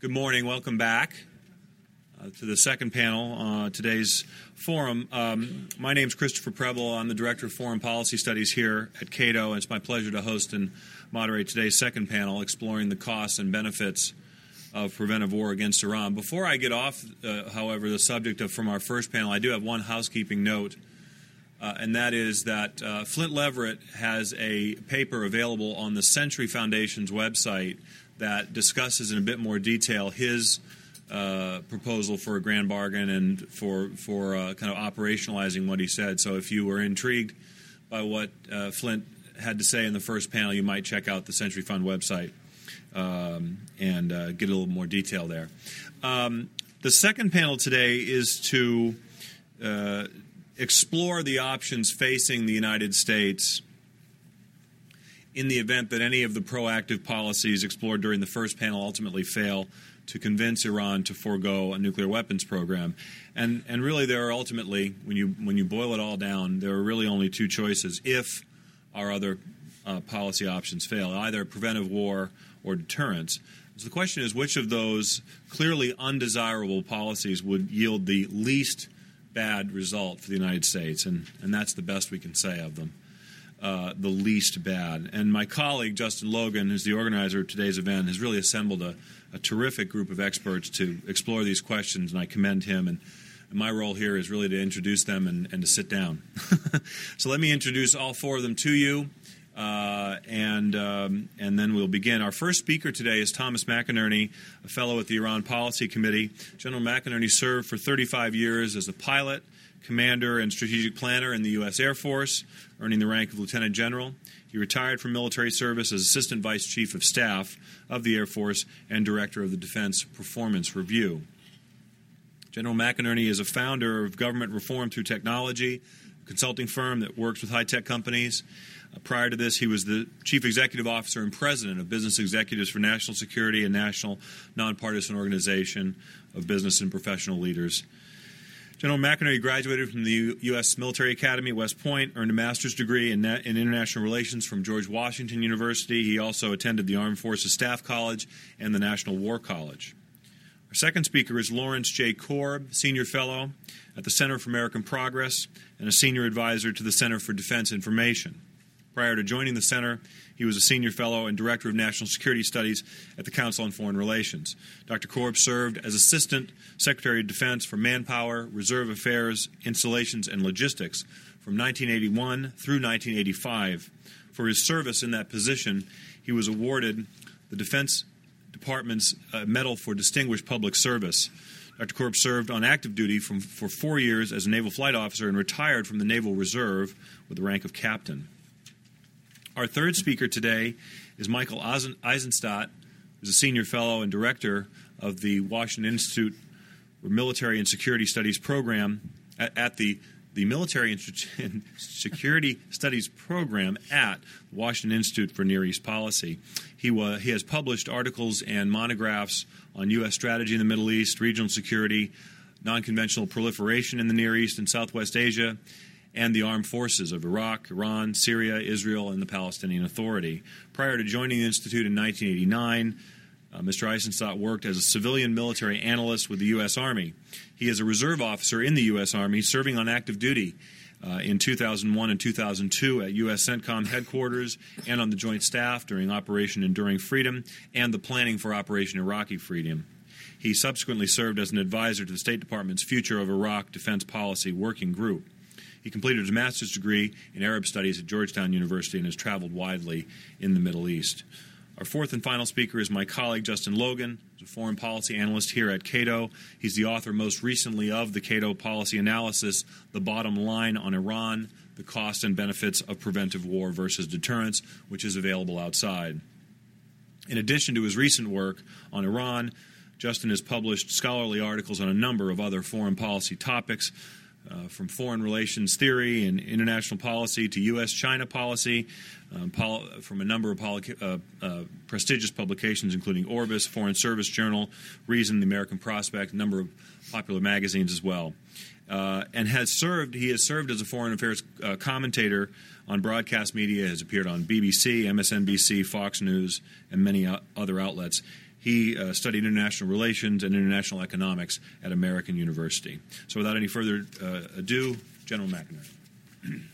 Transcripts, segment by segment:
Good morning. Welcome back uh, to the second panel, uh, today's forum. Um, my name is Christopher Preble. I'm the Director of Foreign Policy Studies here at Cato, it's my pleasure to host and moderate today's second panel exploring the costs and benefits of preventive war against Iran. Before I get off, uh, however, the subject of from our first panel, I do have one housekeeping note. Uh, and that is that uh, Flynt Leverett has a paper available on the Century Foundation's website that discusses in a bit more detail his uh, proposal for a grand bargain and for for uh, kind of operationalizing what he said. So if you were intrigued by what uh, Flynt had to say in the first panel, you might check out the Century Fund website um, and uh, get a little more detail there. Um, the second panel today is to uh, explore the options facing the United States in the event that any of the proactive policies explored during the first panel ultimately fail to convince Iran to forego a nuclear weapons program. And, and really, there are ultimately, when you, when you boil it all down, there are really only two choices if our other uh, policy options fail either preventive war or deterrence. So the question is which of those clearly undesirable policies would yield the least bad result for the United States? And, and that's the best we can say of them. Uh, the least bad. And my colleague, Justin Logan, who's the organizer of today's event, has really assembled a, a terrific group of experts to explore these questions, and I commend him. And, and my role here is really to introduce them and, and to sit down. so let me introduce all four of them to you. Uh, and um, and then we'll begin. Our first speaker today is Thomas McInerney, a fellow at the Iran Policy Committee. General McInerney served for 35 years as a pilot, commander, and strategic planner in the U.S. Air Force, earning the rank of lieutenant general. He retired from military service as Assistant Vice Chief of Staff of the Air Force and Director of the Defense Performance Review. General McInerney is a founder of Government Reform Through Technology, a consulting firm that works with high tech companies. Uh, prior to this, he was the Chief Executive Officer and President of Business Executives for National Security and National Nonpartisan Organization of Business and Professional Leaders. General McInerney graduated from the U.S. Military Academy at West Point, earned a master's degree in, in, international relations from George Washington University. He also attended the Armed Forces Staff College and the National War College. Our second speaker is Lawrence J. Korb, Senior Fellow at the Center for American Progress and a Senior Advisor to the Center for Defense Information. Prior to joining the center, he was a senior fellow and director of national security studies at the Council on Foreign Relations. Dr. Korb served as Assistant Secretary of Defense for Manpower, Reserve Affairs, Installations, and Logistics from 1981 through 1985. For his service in that position, he was awarded the Defense Department's uh, Medal for Distinguished Public Service. Dr. Korb served on active duty from, for four years as a naval flight officer and retired from the Naval Reserve with the rank of captain. Our third speaker today is Michael Eisenstadt, who's a senior fellow and director of the Washington Institute for Military and Security Studies program at, at the the Military and Security Studies program at Washington Institute for Near East Policy. He, was, he has published articles and monographs on U.S. strategy in the Middle East, regional security, non conventional proliferation in the Near East and Southwest Asia, and the armed forces of Iraq, Iran, Syria, Israel, and the Palestinian Authority. Prior to joining the Institute in 1989, uh, Mr. Eisenstadt worked as a civilian military analyst with the U.S. Army. He is a reserve officer in the U.S. Army, serving on active duty uh, in 2001 and 2002 at U.S. CENTCOM headquarters and on the Joint Staff during Operation Enduring Freedom and the planning for Operation Iraqi Freedom. He subsequently served as an advisor to the State Department's Future of Iraq Defense Policy Working Group. He completed his master's degree in Arab Studies at Georgetown University and has traveled widely in the Middle East. Our fourth and final speaker is my colleague Justin Logan, a foreign policy analyst here at Cato. He's the author most recently of the Cato Policy Analysis, The Bottom Line on Iran, the Cost and Benefits of Preventive War versus Deterrence, which is available outside. In addition to his recent work on Iran, Justin has published scholarly articles on a number of other foreign policy topics, uh, from foreign relations theory and international policy to U.S. China policy, um, pol- from a number of poli- uh, uh, prestigious publications, including Orbis, Foreign Service Journal, Reason, The American Prospect, a number of popular magazines as well. Uh, and has served, he has served as a foreign affairs uh, commentator on broadcast media, has appeared on BBC, MSNBC, Fox News, and many other outlets. He uh, studied international relations and international economics at American University. So, without any further uh, ado, General McInerney.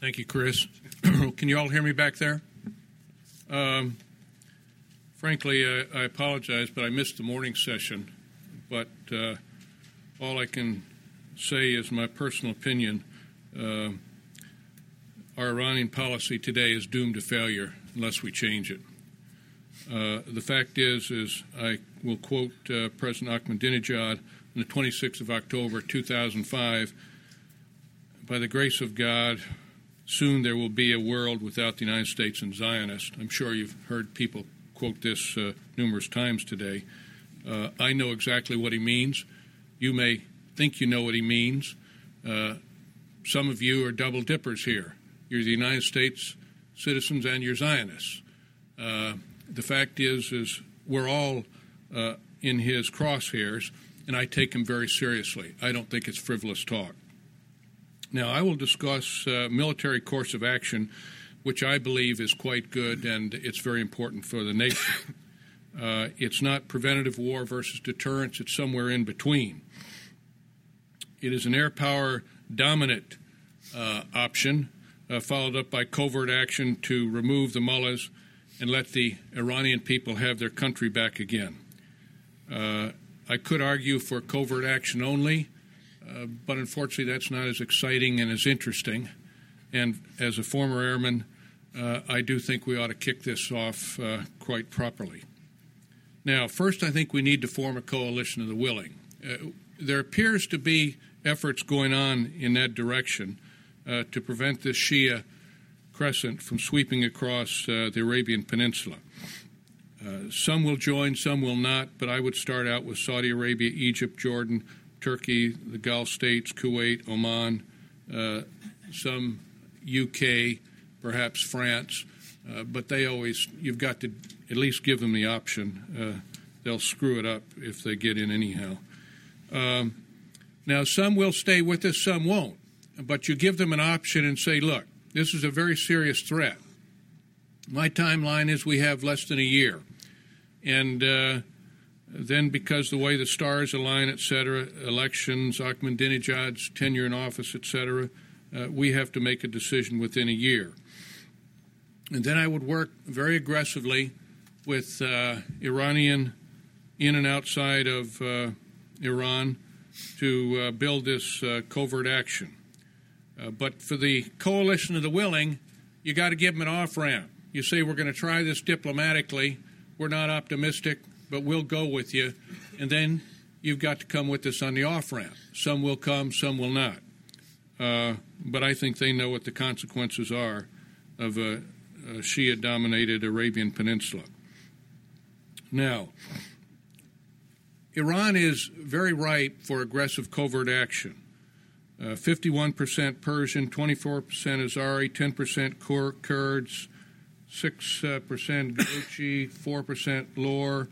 Thank you, Chris. Can you all hear me back there? Um, frankly, I, apologize, but I missed the morning session. But uh, all I can say is my personal opinion. Our Iranian policy today is doomed to failure unless we change it. Uh, the fact is, is I will quote uh, President Ahmadinejad on the 26th of October 2005. By the grace of God, soon there will be a world without the United States and Zionists. I'm sure you've heard people quote this uh, numerous times today. Uh, I know exactly what he means. You may think you know what he means. Uh, some of you are double dippers here. You're the United States citizens and you're Zionists. Uh, the fact is, is we're all uh, in his crosshairs, and I take him very seriously. I don't think it's frivolous talk. Now, I will discuss uh, military course of action, which I believe is quite good and it's very important for the nation. Uh, it's not preventative war versus deterrence, it's somewhere in between. It is an air power dominant uh, option, uh, followed up by covert action to remove the mullahs and let the Iranian people have their country back again. Uh, I could argue for covert action only. Uh, but unfortunately, that's not as exciting and as interesting. And as a former airman, uh, I do think we ought to kick this off uh, quite properly. Now, first, I think we need to form a coalition of the willing. Uh, there appears to be efforts going on in that direction uh, to prevent this Shia crescent from sweeping across the Arabian Peninsula. Uh, some will join, some will not, but I would start out with Saudi Arabia, Egypt, Jordan, Turkey, the Gulf states, Kuwait, Oman, uh, some UK, perhaps France, uh, but they always, you've got to at least give them the option. Uh, they'll screw it up if they get in anyhow. Um, now, some will stay with us, some won't, but you give them an option and say, look, this is a very serious threat. My timeline is we have less than a year. And uh, then, because the way the stars align, et cetera, elections, Ahmadinejad's tenure in office, et cetera, uh, we have to make a decision within a year. And then I would work very aggressively with uh, Iranian in and outside of uh, Iran to uh, build this uh, covert action. Uh, but for the coalition of the willing, you got to give them an off ramp. You say, we're going to try this diplomatically. We're not optimistic but we'll go with you. And then you've got to come with us on the off ramp. Some will come, some will not. Uh, but I think they know what the consequences are of a, a Shia dominated Arabian Peninsula. Now, Iran is very ripe for aggressive covert action. Uh, 51% Persian, 24% Azeri, 10% Kurds, 6% Ghuchi, 4% Lor,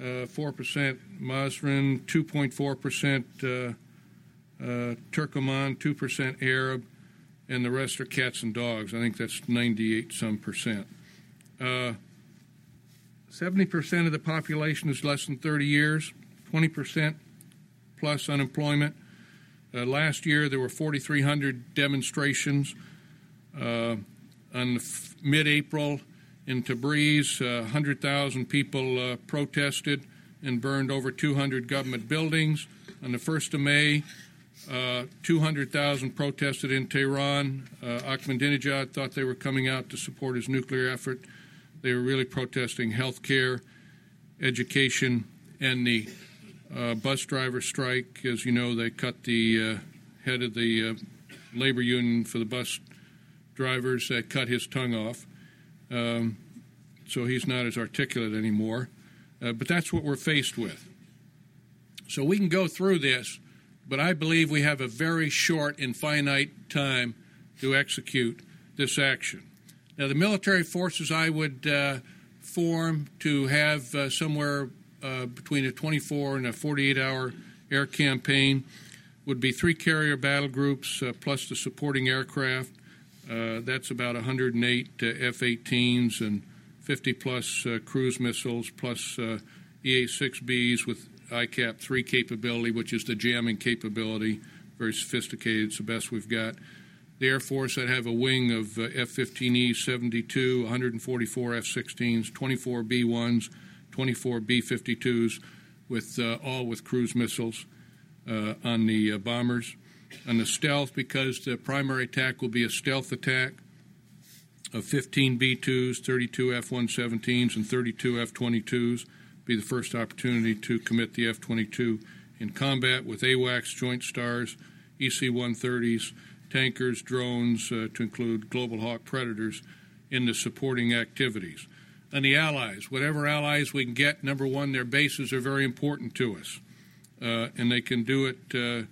uh, four percent Mazrin, two point four percent uh, uh, Turkoman, two percent Arab, and the rest are cats and dogs. I think that's ninety-eight some percent. Seventy percent of the population is less than thirty years. Twenty percent plus unemployment. Uh, last year, there were 4,300 demonstrations. Uh, on mid April, in Tabriz, uh, 100,000 people uh, protested and burned over 200 government buildings. On the 1st of May, uh, 200,000 protested in Tehran. Uh, Ahmadinejad thought they were coming out to support his nuclear effort. They were really protesting health care, education, and the uh, bus driver strike. As you know, they cut the uh, head of the uh, labor union for the bus drivers, they cut his tongue off. Um, so he's not as articulate anymore. Uh, but that's what we're faced with. So we can go through this, but I believe we have a very short and finite time to execute this action. Now, the military forces I would uh, form to have uh, somewhere uh, between a 24 and a 48 hour air campaign would be three carrier battle groups uh, plus the supporting aircraft Uh, that's about 108 F 18s and 50 plus uh, cruise missiles, plus uh, EA 6Bs with ICAP 3 capability, which is the jamming capability. Very sophisticated, it's the best we've got. The Air Force, I'd have a wing of uh, F 15E 72, 144 F 16s, 24 B 1s, 24 B 52s, with, uh, all with cruise missiles uh, on the uh, bombers. On the stealth, because the primary attack will be a stealth attack of 15 B 2s, 32 F 117s, and 32 F 22s. Be the first opportunity to commit the F 22 in combat with AWACS, Joint Stars, EC 130s tankers, drones, uh, to include Global Hawk Predators, in the supporting activities. And the allies, whatever allies we can get, number one, their bases are very important to us. Uh, and they can do it uh,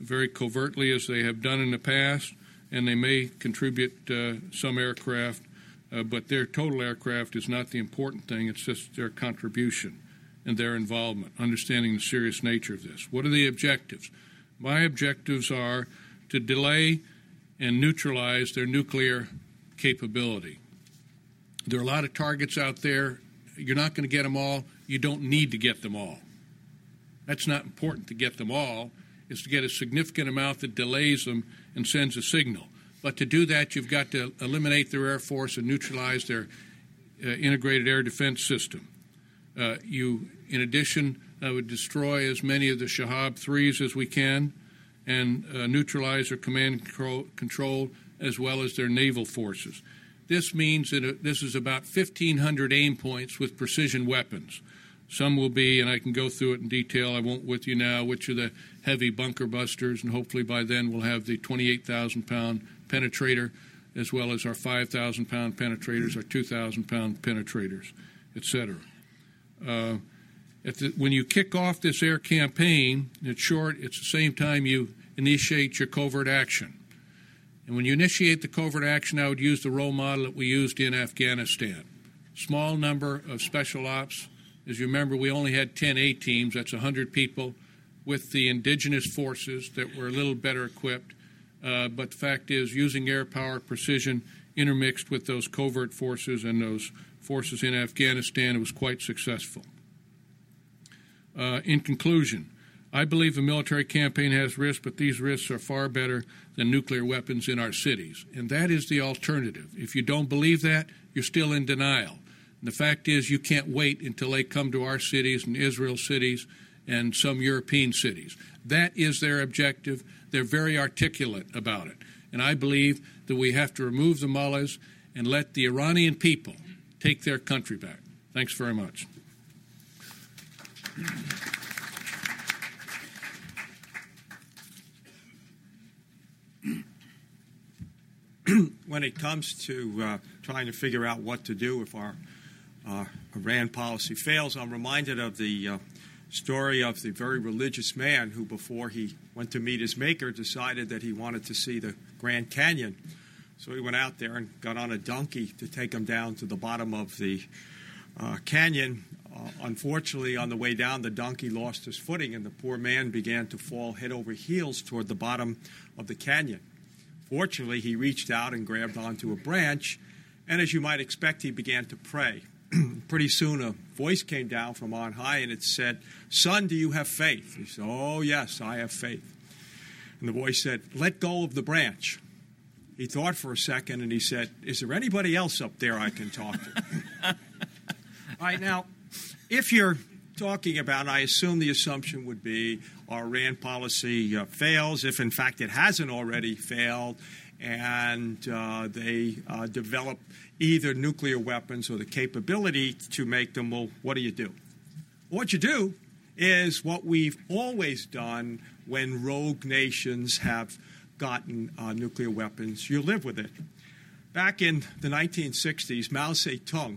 very covertly as they have done in the past, and they may contribute uh, some aircraft, uh, but their total aircraft is not the important thing, it's just their contribution and their involvement, understanding the serious nature of this. What are the objectives? My objectives are to delay and neutralize their nuclear capability. There are a lot of targets out there. You're not going to get them all. You don't need to get them all. That's not important to get them all. It's to get a significant amount that delays them and sends a signal. But to do that, you've got to eliminate their air force and neutralize their uh, integrated air defense system. Uh, you, in addition, uh, would destroy as many of the Shahab 3s as we can and uh, neutralize their command control, control, as well as their naval forces. This means that uh, this is about 1,500 aim points with precision weapons. Some will be, and I can go through it in detail, I won't with you now, which are the heavy bunker busters, and hopefully by then we'll have the 28,000 pound penetrator, as well as our 5,000 pound penetrators, our 2,000 pound penetrators, etc. Uh, the, when you kick off this air campaign, it's short, it's the same time you initiate your covert action. And when you initiate the covert action, I would use the role model that we used in Afghanistan. Small number of special ops. As you remember, we only had 10 A teams, that's 100 people, with the indigenous forces that were a little better equipped. Uh, but the fact is, using air power precision intermixed with those covert forces and those forces in Afghanistan, it was quite successful. Uh, in conclusion, I believe the military campaign has risks, but these risks are far better than nuclear weapons in our cities. And that is the alternative. If you don't believe that, you're still in denial. And the fact is, you can't wait until they come to our cities and Israel cities and some European cities. That is their objective. They're very articulate about it. And I believe that we have to remove the mullahs and let the Iranian people take their country back. Thanks very much. when it comes to uh, trying to figure out what to do if our uh, Iran policy fails, I'm reminded of the uh, story of the very religious man who, before he went to meet his maker, decided that he wanted to see the Grand Canyon. So he went out there and got on a donkey to take him down to the bottom of the uh, canyon uh, unfortunately, on the way down, the donkey lost his footing, and the poor man began to fall head over heels toward the bottom of the canyon. Fortunately, he reached out and grabbed onto a branch, and as you might expect, he began to pray. Pretty soon, a voice came down from on high, and it said, Son, do you have faith? He said, Oh, yes, I have faith. And the voice said, Let go of the branch. He thought for a second, and he said, Is there anybody else up there I can talk to? All right, now, if you're talking about, I assume the assumption would be our Iran policy uh, fails, if in fact it hasn't already failed, and uh, they uh, develop either nuclear weapons or the capability to make them, well, what do you do? What you do is what we've always done when rogue nations have gotten uh, nuclear weapons. You live with it. Back in the 1960s, Mao Zedong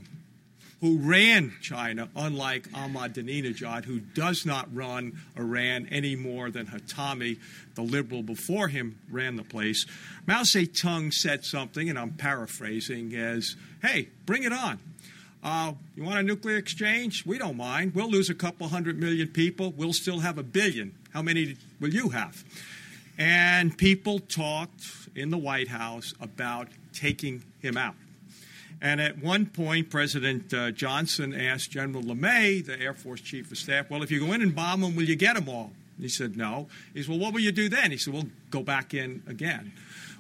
who ran China, unlike Ahmadinejad, who does not run Iran any more than Khatami, the liberal before him, ran the place. Mao Zedong said something, and I'm paraphrasing, as, hey, bring it on. Uh, you want a nuclear exchange? We don't mind. We'll lose a couple hundred million people. We'll still have a billion. How many will you have? And people talked in the White House about taking him out. And at one point, President uh, Johnson asked General LeMay, the Air Force Chief of Staff, Well, if you go in and bomb them, will you get them all? he said, No. He said, Well, what will you do then? He said, Well, go back in again.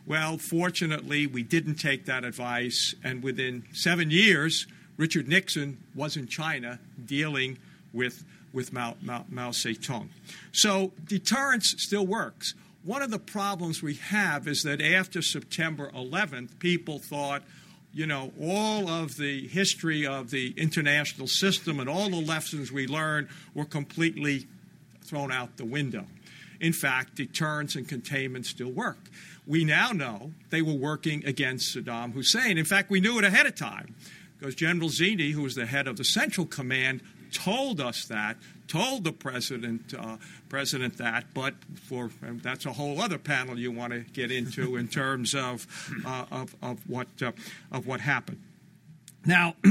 Well, fortunately, we didn't take that advice. And within seven years, Richard Nixon was in China dealing with, with Mao, Mao, Mao Zedong. So deterrence still works. One of the problems we have is that after September 11th, people thought, you know, all of the history of the international system and all the lessons we learned were completely thrown out the window. In fact, deterrence and containment still work. We now know they were working against Saddam Hussein. In fact, we knew it ahead of time because General Zinni, who was the head of the Central Command, told us that, told the president uh, president that. But for that's a whole other panel you want to get into in terms of uh, of, of what uh, of what happened. Now.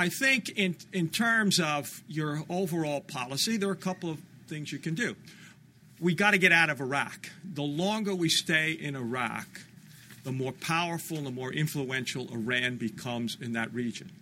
I think in in terms of your overall policy, there are a couple of things you can do. We got to get out of Iraq. The longer we stay in Iraq, the more powerful and the more influential Iran becomes in that region.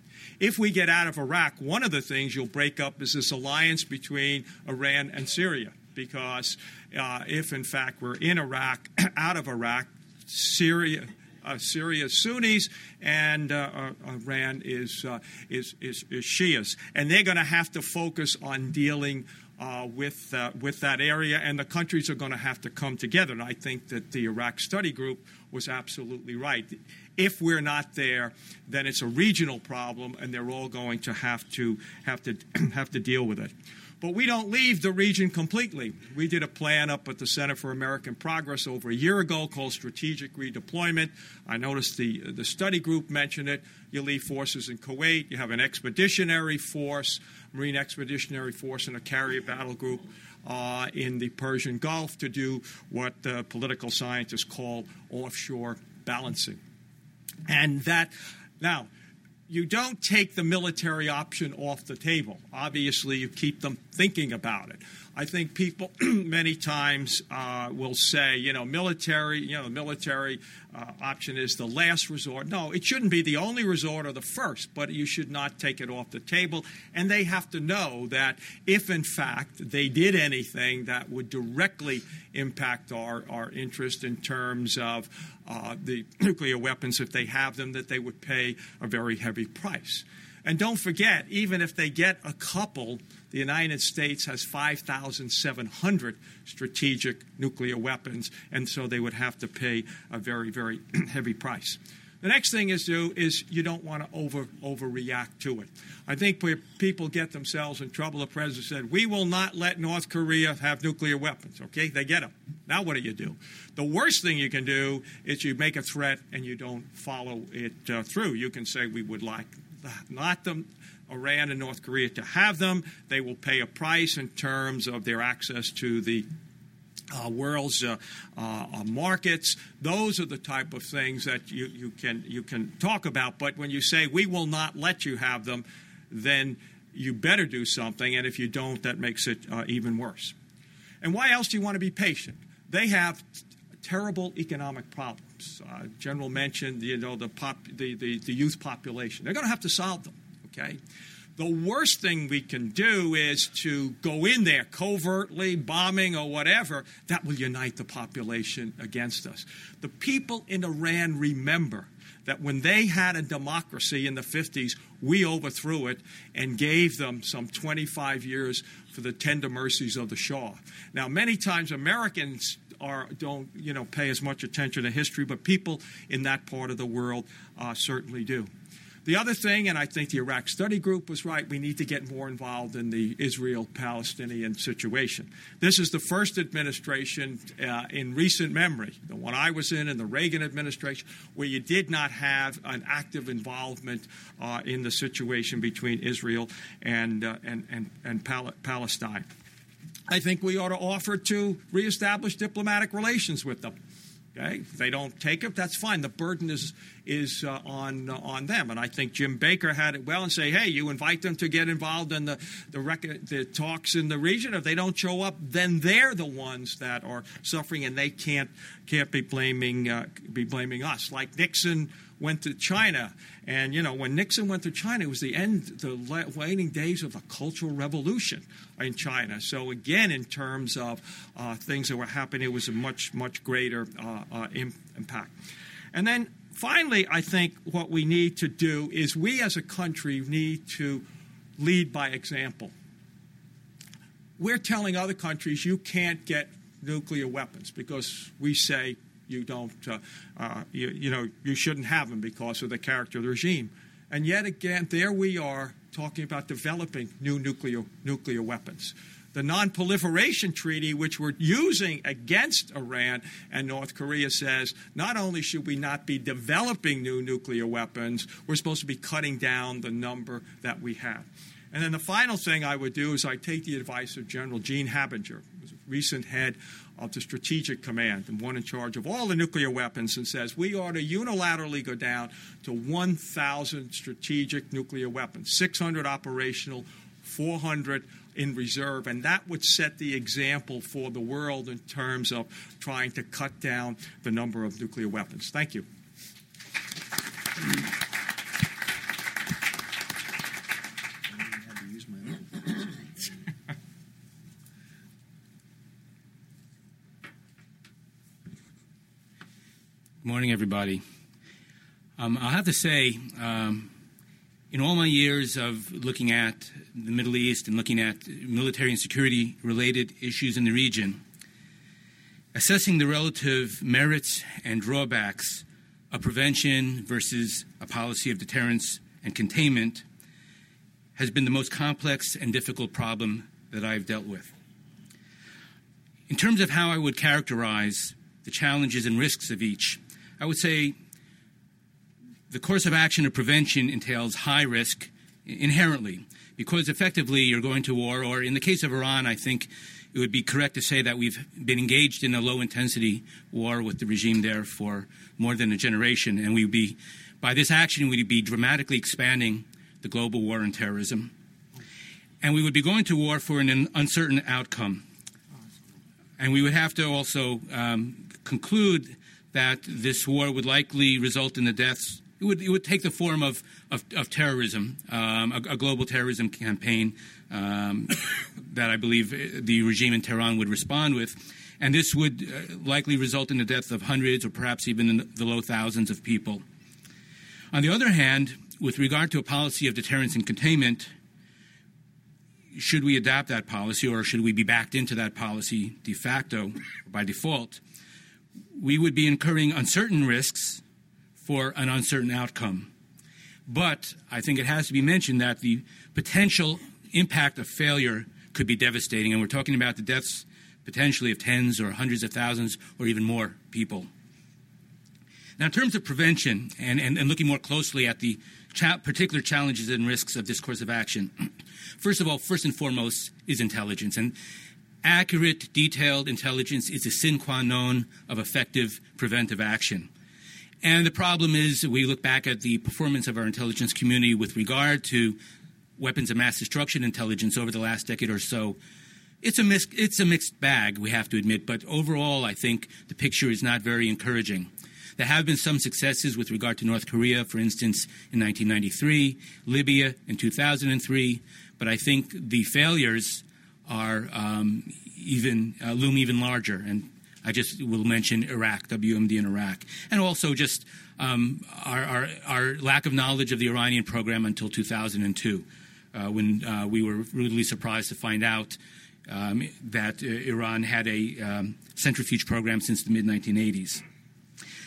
If we get out of Iraq, one of the things you'll break up is this alliance between Iran and Syria. Because uh, if, in fact, we're in Iraq, out of Iraq, Syria, uh, Syria Sunnis and uh, uh, Iran is, uh, is, is, is Shias. And they're going to have to focus on dealing uh, with, uh, with that area, and the countries are going to have to come together. And I think that the Iraq Study Group was absolutely right. If we're not there, then it's a regional problem, and they're all going to have to have to have to deal with it. But we don't leave the region completely. We did a plan up at the Center for American Progress over a year ago called Strategic Redeployment. I noticed the, the study group mentioned it. You leave forces in Kuwait, you have an expeditionary force, Marine Expeditionary Force, and a carrier battle group. Uh, in the Persian Gulf to do what political scientists call offshore balancing. And that, now, you don't take the military option off the table. Obviously, you keep them thinking about it. I think people many times uh, will say, you know, military, you know, the military uh, option is the last resort. No, it shouldn't be the only resort or the first, but you should not take it off the table. And they have to know that if, in fact, they did anything that would directly impact our, our interest in terms of uh, the nuclear weapons, if they have them, that they would pay a very heavy price. And don't forget, even if they get a couple, the United States has 5,700 strategic nuclear weapons, and so they would have to pay a very, very heavy price. The next thing is do is you don't want to over overreact to it. I think where people get themselves in trouble, the president said, "We will not let North Korea have nuclear weapons." Okay, they get them. Now what do you do? The worst thing you can do is you make a threat and you don't follow it uh, through. You can say we would like not them Iran and North Korea to have them. They will pay a price in terms of their access to the uh, world's uh, uh, markets. Those are the type of things that you, you, can, you can talk about. But when you say we will not let you have them, then you better do something. And if you don't, that makes it uh, even worse. And why else do you want to be patient? They have terrible economic problems. Uh, General mentioned, you know, the, pop, the, the, the youth population. They're going to have to solve them. Okay. The worst thing we can do is to go in there covertly, bombing or whatever. That will unite the population against us. The people in Iran remember that when they had a democracy in the 50s, we overthrew it and gave them some 25 years for the tender mercies of the Shah. Now, many times Americans are, don't you know, pay as much attention to history, but people in that part of the world uh, certainly do. The other thing, and I think the Iraq Study Group was right, we need to get more involved in the Israel Palestinian situation. This is the first administration uh, in recent memory, the one I was in, in the Reagan administration, where you did not have an active involvement uh, in the situation between Israel and, uh, and, and, and Pal- Palestine. I think we ought to offer to reestablish diplomatic relations with them Okay, if they don't take it, that's fine. The burden is is uh, on uh, on them, and I think Jim Baker had it well and say, hey, you invite them to get involved in the the, rec- the talks in the region. If they don't show up, then they're the ones that are suffering, and they can't can't be blaming uh, be blaming us. Like Nixon went to China. And, you know, when Nixon went to China, it was the end, the waning days of the Cultural Revolution in China. So, again, in terms of uh, things that were happening, it was a much, much greater uh, uh, impact. And then finally, I think what we need to do is we as a country need to lead by example. We're telling other countries you can't get nuclear weapons because we say you don't, uh, uh, you, you know, you shouldn't have them because of the character of the regime. And yet again, there we are talking about developing new nuclear nuclear weapons. The Non-Proliferation Treaty, which we're using against Iran and North Korea, says not only should we not be developing new nuclear weapons, we're supposed to be cutting down the number that we have. And then the final thing I would do is I take the advice of General Gene Habiger, recent head of the Strategic Command and one in charge of all the nuclear weapons, and says we ought to unilaterally go down to 1,000 strategic nuclear weapons, 600 operational, 400 in reserve, and that would set the example for the world in terms of trying to cut down the number of nuclear weapons. Thank you. Morning, everybody. Um, I'll have to say, um, in all my years of looking at the Middle East and looking at military and security related issues in the region, assessing the relative merits and drawbacks of prevention versus a policy of deterrence and containment has been the most complex and difficult problem that I've dealt with. In terms of how I would characterize the challenges and risks of each, I would say the course of action of prevention entails high risk inherently because effectively you're going to war, or in the case of Iran, I think it would be correct to say that we've been engaged in a low intensity war with the regime there for more than a generation, and we'd be, by this action, we'd be dramatically expanding the global war on terrorism. And we would be going to war for an uncertain outcome. And we would have to also um, conclude that this war would likely result in the deaths. It would, it would take the form of, of, of terrorism, um, a, a, global terrorism campaign um, that I believe the regime in Tehran would respond with. And this would uh, likely result in the death of hundreds or perhaps even the low thousands of people. On the other hand, with regard to a policy of deterrence and containment, should we adapt that policy or should we be backed into that policy de facto by default? We would be incurring uncertain risks for an uncertain outcome. But I think it has to be mentioned that the potential impact of failure could be devastating, and we're talking about the deaths potentially of tens or hundreds of thousands or even more people. Now, in terms of prevention and, and, and looking more closely at the cha- particular challenges and risks of this course of action, first of all, first and foremost is intelligence. And accurate, detailed intelligence is a sine qua non of effective preventive action. And the problem is, we look back at the performance of our intelligence community with regard to weapons of mass destruction intelligence over the last decade or so. It's a, mis- it's a mixed bag, we have to admit, but overall, I think the picture is not very encouraging. There have been some successes with regard to North Korea, for instance, in 1993, Libya in 2003, but I think the failures are um, even uh, loom even larger. And I just will mention Iraq, WMD in Iraq, and also just um, our, our, our, lack of knowledge of the Iranian program until 2002, uh, when uh, we were rudely surprised to find out um, that uh, Iran had a um, centrifuge program since the mid 1980s.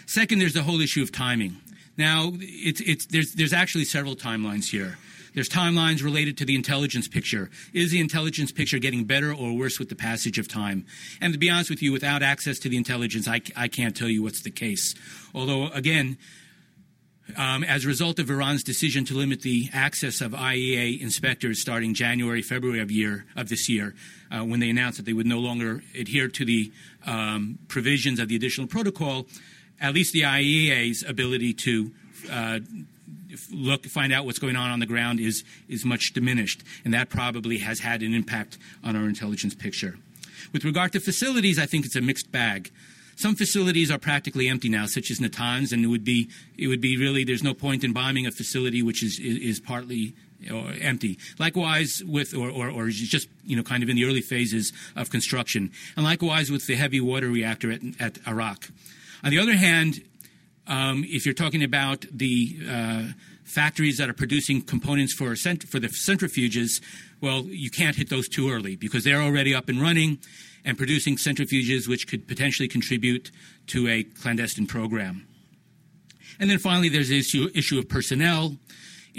Second, there's the whole issue of timing. Now, it's, it's, there's, there's actually several timelines here. There's timelines related to the intelligence picture. Is the intelligence picture getting better or worse with the passage of time? And to be honest with you, without access to the intelligence, I, I can't tell you what's the case. Although, again, Um, as a result of Iran's decision to limit the access of IAEA inspectors starting January, February of year of this year, uh, when they announced that they would no longer adhere to the um, provisions of the additional protocol, at least the IAEA's ability to uh, look find out what's going on on the ground is is much diminished, and that probably has had an impact on our intelligence picture. With regard to facilities, I think it's a mixed bag. Some facilities are practically empty now, such as Natanz, and it would be it would be really there's no point in bombing a facility which is is, is partly uh, empty. Likewise, with or, or, or just you know kind of in the early phases of construction, and likewise with the heavy water reactor at, at Arak. On the other hand, um, if you're talking about the uh, factories that are producing components for cent- for the centrifuges, well, you can't hit those too early because they're already up and running and producing centrifuges which could potentially contribute to a clandestine program. And then finally, there's the issue, issue of personnel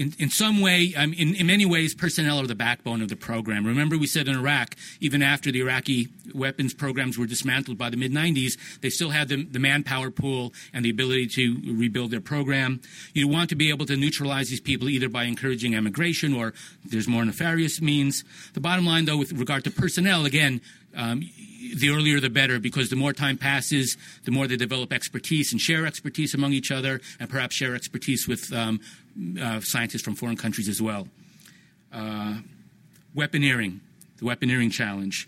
in, in some way, in, in many ways, personnel are the backbone of the program. Remember, we said in Iraq, even after the Iraqi weapons programs were dismantled by the mid 90s, they still had the, the manpower pool and the ability to rebuild their program. You want to be able to neutralize these people either by encouraging emigration or there's more nefarious means. The bottom line, though, with regard to personnel, again, um, the earlier the better because the more time passes, the more they develop expertise and share expertise among each other and perhaps share expertise with um, uh, scientists from foreign countries as well. Uh, weaponeering, the weaponeering challenge.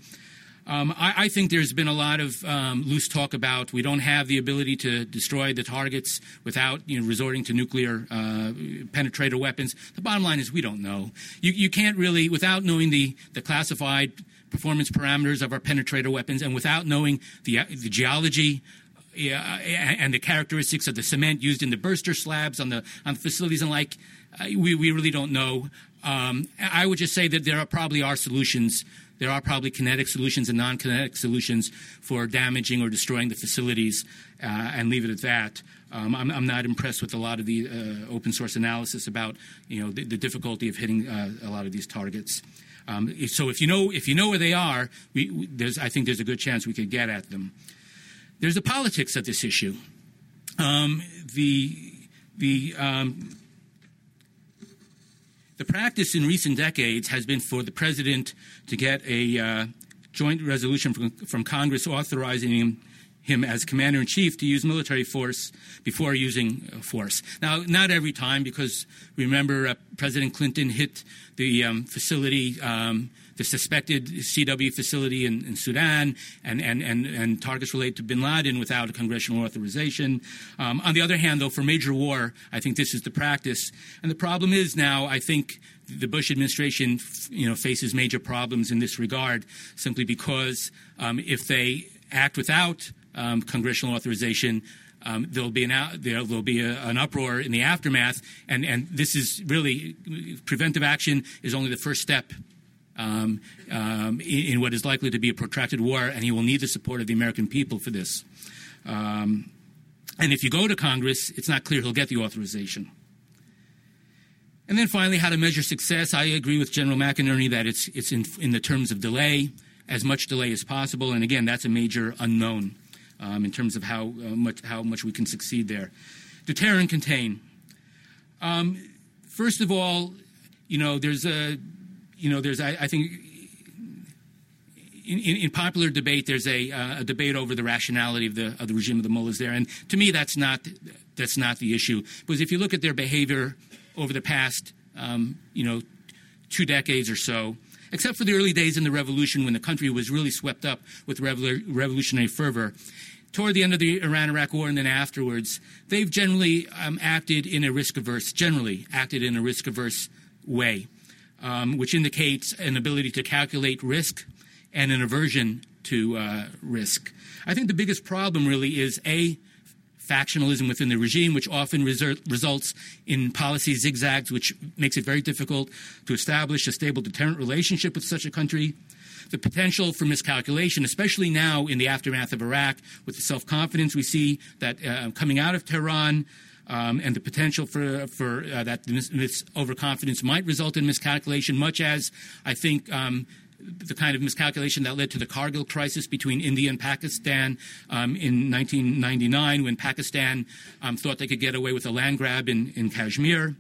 Um, I, I, think there's been a lot of um, loose talk about we don't have the ability to destroy the targets without you know, resorting to nuclear uh, penetrator weapons. The bottom line is we don't know. You, you can't really, without knowing the, the classified performance parameters of our penetrator weapons and without knowing the, the geology yeah, and the characteristics of the cement used in the burster slabs on the on the facilities and like, uh, we, we really don't know. Um, I would just say that there are probably are solutions. There are probably kinetic solutions and non-kinetic solutions for damaging or destroying the facilities, uh, and leave it at that. Um, I'm, I'm, not impressed with a lot of the uh, open source analysis about you know the, the difficulty of hitting uh, a lot of these targets. Um, so if you know if you know where they are, we, we, I think there's a good chance we could get at them. There's the politics of this issue. Um, the the um, the practice in recent decades has been for the president to get a uh, joint resolution from, from Congress authorizing him him as commander in chief to use military force before using uh, force. Now, not every time, because remember uh, President Clinton hit the um, facility, um, the suspected CW facility in, in Sudan, and, and, and, and, targets related to bin Laden without congressional authorization. Um, on the other hand, though, for major war, I think this is the practice. And the problem is now, I think the Bush administration, you know, faces major problems in this regard, simply because um, if they act without um, congressional authorization. Um, there'll be an there'll be a, an uproar in the aftermath, and and this is really preventive action is only the first step um, um, in, in, what is likely to be a protracted war, and he will need the support of the American people for this. Um, and if you go to Congress, it's not clear he'll get the authorization. And then finally, how to measure success. I agree with General McInerney that it's it's in, in the terms of delay, as much delay as possible, and again, that's a major unknown um, in terms of how uh, much how much we can succeed there. Deter and contain. Um, first of all, you know, there's a, you know, there's I, I think. In, in, in, popular debate, there's a, uh, a, debate over the rationality of the of the regime of the mullahs there, and to me, that's not that's not the issue. Because if you look at their behavior over the past, um, you know, two decades or so, except for the early days in the revolution when the country was really swept up with revolutionary fervor, toward the end of the Iran Iraq war and then afterwards, they've generally um, acted in a risk averse, generally acted in a risk averse way, um, which indicates an ability to calculate risk and an aversion to uh, risk. I think the biggest problem really is A, factionalism within the regime, which often results in policy zigzags, which makes it very difficult to establish a stable deterrent relationship with such a country the potential for miscalculation, especially now in the aftermath of Iraq, with the self confidence we see that uh, coming out of Tehran. Um, and the potential for, for uh, that this, this, overconfidence might result in miscalculation, much as I think um, the kind of miscalculation that led to the Kargil crisis between India and Pakistan um, in 1999 when Pakistan um, thought they could get away with a land grab in, in Kashmir.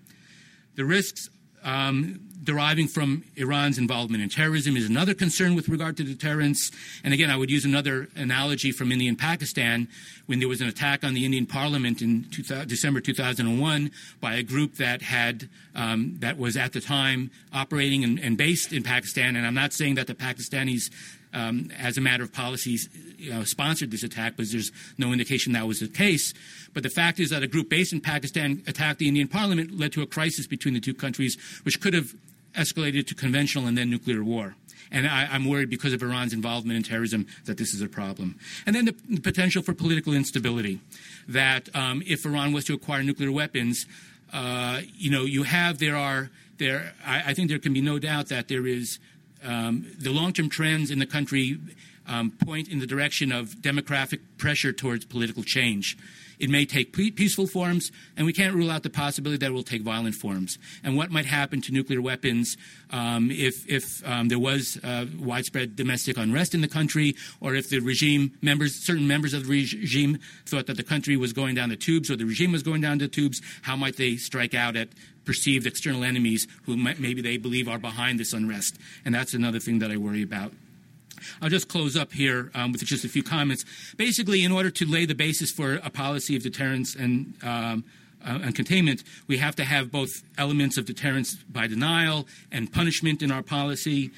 The risks um, deriving from Iran's involvement in terrorism is another concern with regard to deterrence. And again, I would use another analogy from India and Pakistan when there was an attack on the Indian Parliament in two, December 2001 by a group that had um, that was at the time operating and, and, based in Pakistan. And I'm not saying that the Pakistanis um, as a matter of policy, you know, sponsored this attack, but there's no indication that was the case. But the fact is that a group based in Pakistan attacked the Indian parliament, led to a crisis between the two countries, which could have escalated to conventional and then nuclear war. And I, am worried because of Iran's involvement in terrorism that this is a problem. And then the, the potential for political instability. That um, if Iran was to acquire nuclear weapons, uh, you know, you have, there are, there, I, I think there can be no doubt that there is um, the long term trends in the country um, point in the direction of demographic pressure towards political change. It may take peaceful forms, and we can't rule out the possibility that it will take violent forms. And what might happen to nuclear weapons um, if, if um, there was uh, widespread domestic unrest in the country, or if the regime members, certain members of the regime, thought that the country was going down the tubes or the regime was going down the tubes, how might they strike out at perceived external enemies who might, maybe they believe are behind this unrest? And that's another thing that I worry about. I'll just close up here um, with just a few comments. Basically, in order to lay the basis for a policy of deterrence and um, uh, and containment, we have to have both elements of deterrence by denial and punishment in our policy.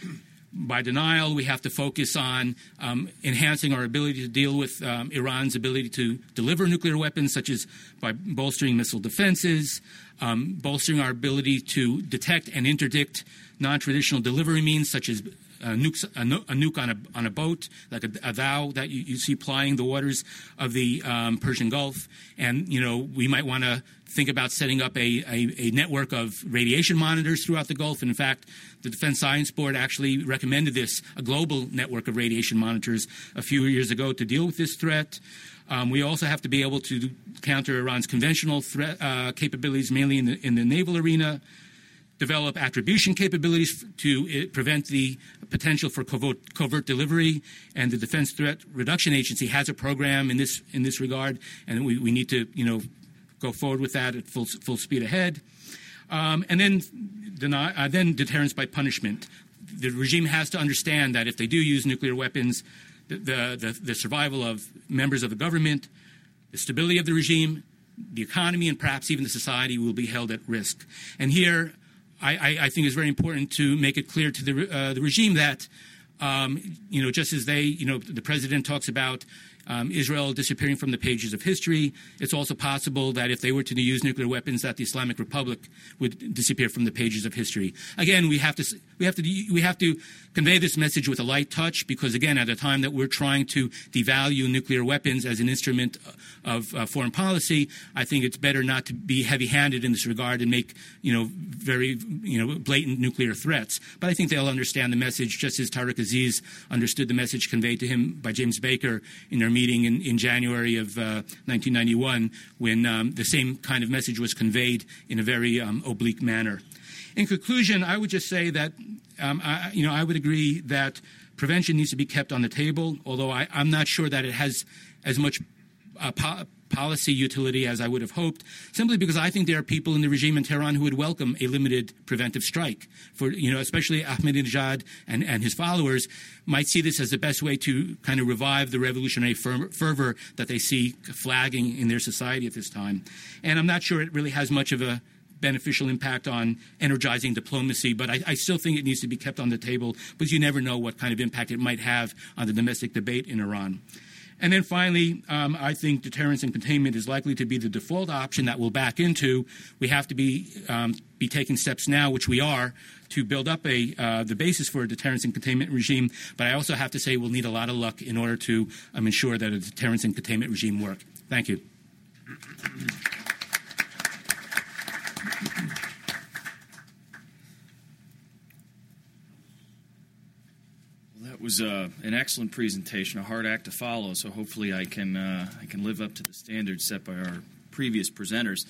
By denial, we have to focus on um, enhancing our ability to deal with um, Iran's ability to deliver nuclear weapons, such as by bolstering missile defenses, um, bolstering our ability to detect and interdict non traditional delivery means, such as a, nuke, a, nuke on a, on a boat, like a, a that you, you, see plying the waters of the um, Persian Gulf. And, you know, we might want to think about setting up a, a, a, network of radiation monitors throughout the Gulf. And in fact, the Defense Science Board actually recommended this, a global network of radiation monitors, a few years ago to deal with this threat. Um, we also have to be able to counter Iran's conventional threat uh, capabilities, mainly in the, in the naval arena develop attribution capabilities to uh, prevent the potential for covert, covert, delivery. And the Defense Threat Reduction Agency has a program in this in this regard, and we, we need to you know go forward with that at full full speed ahead. Um, and then deny, uh, then deterrence by punishment. The regime has to understand that if they do use nuclear weapons, the, the, the survival of members of the government, the stability of the regime, the economy, and perhaps even the society will be held at risk. And here, I, I, think it's very important to make it clear to the, uh, the regime that, um, you know, just as they, you know, the president talks about um, Israel disappearing from the pages of history. It's also possible that if they were to use nuclear weapons, that the Islamic Republic would disappear from the pages of history. Again, we have to we have to we have to convey this message with a light touch because, again, at a time that we're trying to devalue nuclear weapons as an instrument of uh, foreign policy, I think it's better not to be heavy-handed in this regard and make you know very you know blatant nuclear threats. But I think they'll understand the message just as Tariq Aziz understood the message conveyed to him by James Baker in their meeting in, in January of uh, 1991 when um, the same kind of message was conveyed in a very um, oblique manner. In conclusion, I would just say that um, I, you know I would agree that prevention needs to be kept on the table, although I, am not sure that it has as much uh, po- policy utility as I would have hoped, simply because I think there are people in the regime in Tehran who would welcome a limited preventive strike. For you know, especially Ahmadinejad and, and his followers might see this as the best way to kind of revive the revolutionary fervor that they see flagging in their society at this time. And I'm not sure it really has much of a beneficial impact on energizing diplomacy, but I, I, still think it needs to be kept on the table because you never know what kind of impact it might have on the domestic debate in Iran. And then finally, um, I think deterrence and containment is likely to be the default option that we'll back into. We have to be um, be taking steps now, which we are, to build up a uh, the basis for a deterrence and containment regime. But I also have to say we'll need a lot of luck in order to um, ensure that a deterrence and containment regime work. Thank you. Was uh, an excellent presentation, a hard act to follow. So hopefully, I can uh, I can live up to the standards set by our previous presenters.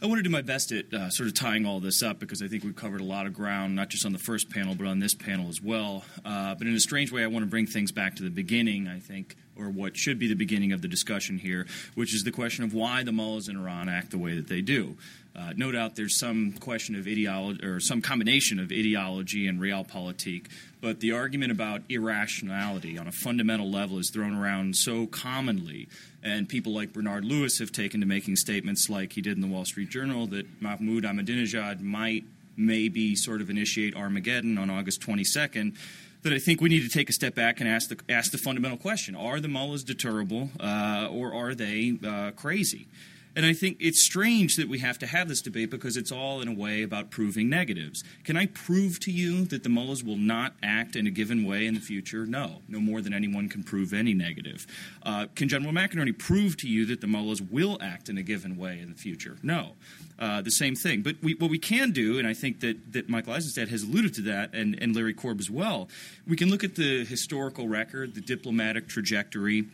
I want to do my best at uh, sort of tying all this up because I think we've covered a lot of ground, not just on the first panel, but on this panel as well. Uh, but in a strange way, I want to bring things back to the beginning, I think, or what should be the beginning of the discussion here, which is the question of why the mullahs in Iran act the way that they do. Uh, no doubt there's some question of ideology or some combination of ideology and realpolitik, but the argument about irrationality on a fundamental level is thrown around so commonly. And people like Bernard Lewis have taken to making statements like he did in the Wall Street Journal that Mahmoud Ahmadinejad might maybe sort of initiate Armageddon on August 22nd that I think we need to take a step back and ask the, ask the fundamental question Are the mullahs deterrable uh, or are they uh, crazy? And I think it's strange that we have to have this debate because it's all, in a way, about proving negatives. Can I prove to you that the mullahs will not act in a given way in the future? No, no more than anyone can prove any negative. Uh, can General McInerney prove to you that the mullahs will act in a given way in the future? No. Uh, the same thing. But we, what we can do, and I think that, that Michael Eisenstadt has alluded to that, and, and Larry Korb as well, we can look at the historical record, the diplomatic trajectory,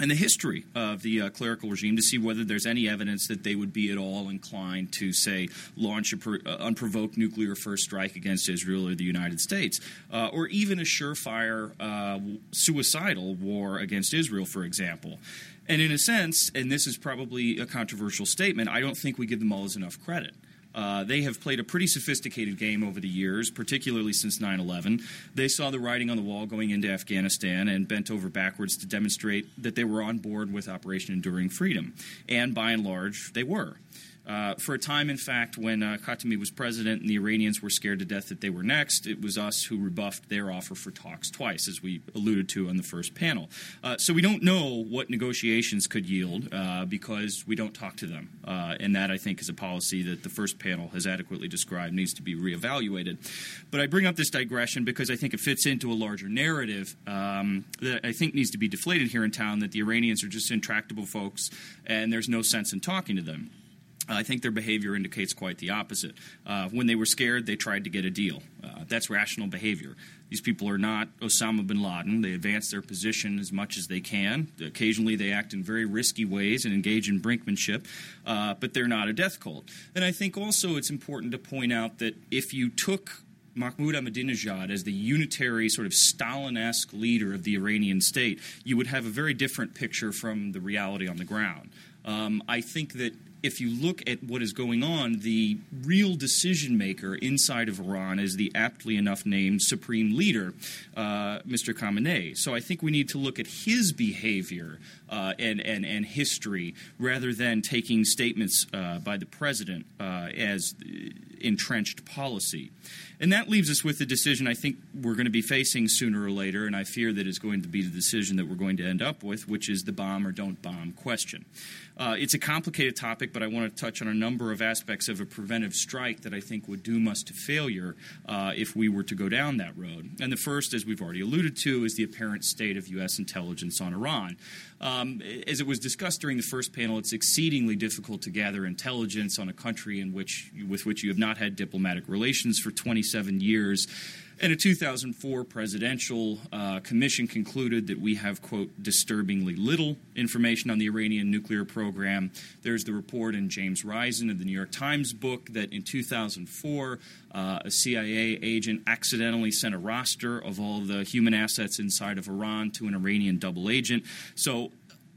and the history of the uh, clerical regime to see whether there's any evidence that they would be at all inclined to, say, launch an uh, unprovoked nuclear first strike against Israel or the United States, uh, or even a surefire uh, suicidal war against Israel, for example. And in a sense, and this is probably a controversial statement, I don't think we give the mullahs enough credit. Uh, they have played a pretty sophisticated game over the years, particularly since 9 11. They saw the writing on the wall going into Afghanistan and bent over backwards to demonstrate that they were on board with Operation Enduring Freedom. And by and large, they were. Uh, for a time, in fact, when uh, Khatami was president and the Iranians were scared to death that they were next, it was us who rebuffed their offer for talks twice, as we alluded to on the first panel. Uh, so we don't know what negotiations could yield uh, because we don't talk to them. Uh, and that, I think, is a policy that the first panel has adequately described needs to be reevaluated. But I bring up this digression because I think it fits into a larger narrative um, that I think needs to be deflated here in town that the Iranians are just intractable folks and there's no sense in talking to them. I think their behavior indicates quite the opposite. Uh, when they were scared, they tried to get a deal. Uh, that's rational behavior. These people are not Osama bin Laden. They advance their position as much as they can. Occasionally, they act in very risky ways and engage in brinkmanship, uh, but they're not a death cult. And I think also it's important to point out that if you took Mahmoud Ahmadinejad as the unitary, sort of Stalin esque leader of the Iranian state, you would have a very different picture from the reality on the ground. Um, I think that if you look at what is going on, the real decision maker inside of Iran is the aptly enough named supreme leader, uh, Mr. Khamenei. So I think we need to look at his behavior uh, and, and, and history rather than taking statements uh, by the president uh, as entrenched policy. And that leaves us with the decision I think we're going to be facing sooner or later, and I fear that is going to be the decision that we're going to end up with, which is the bomb or don't bomb question. Uh, it's a complicated topic, but I want to touch on a number of aspects of a preventive strike that I think would doom us to failure uh, if we were to go down that road. And the first, as we've already alluded to, is the apparent state of U.S. intelligence on Iran. Um, as it was discussed during the first panel, it's exceedingly difficult to gather intelligence on a country in which, with which you have not had diplomatic relations for 27 years. And a 2004 presidential uh, commission concluded that we have, quote, disturbingly little information on the Iranian nuclear program. There's the report in James Risen of the New York Times book that in 2004, uh, a CIA agent accidentally sent a roster of all the human assets inside of Iran to an Iranian double agent. So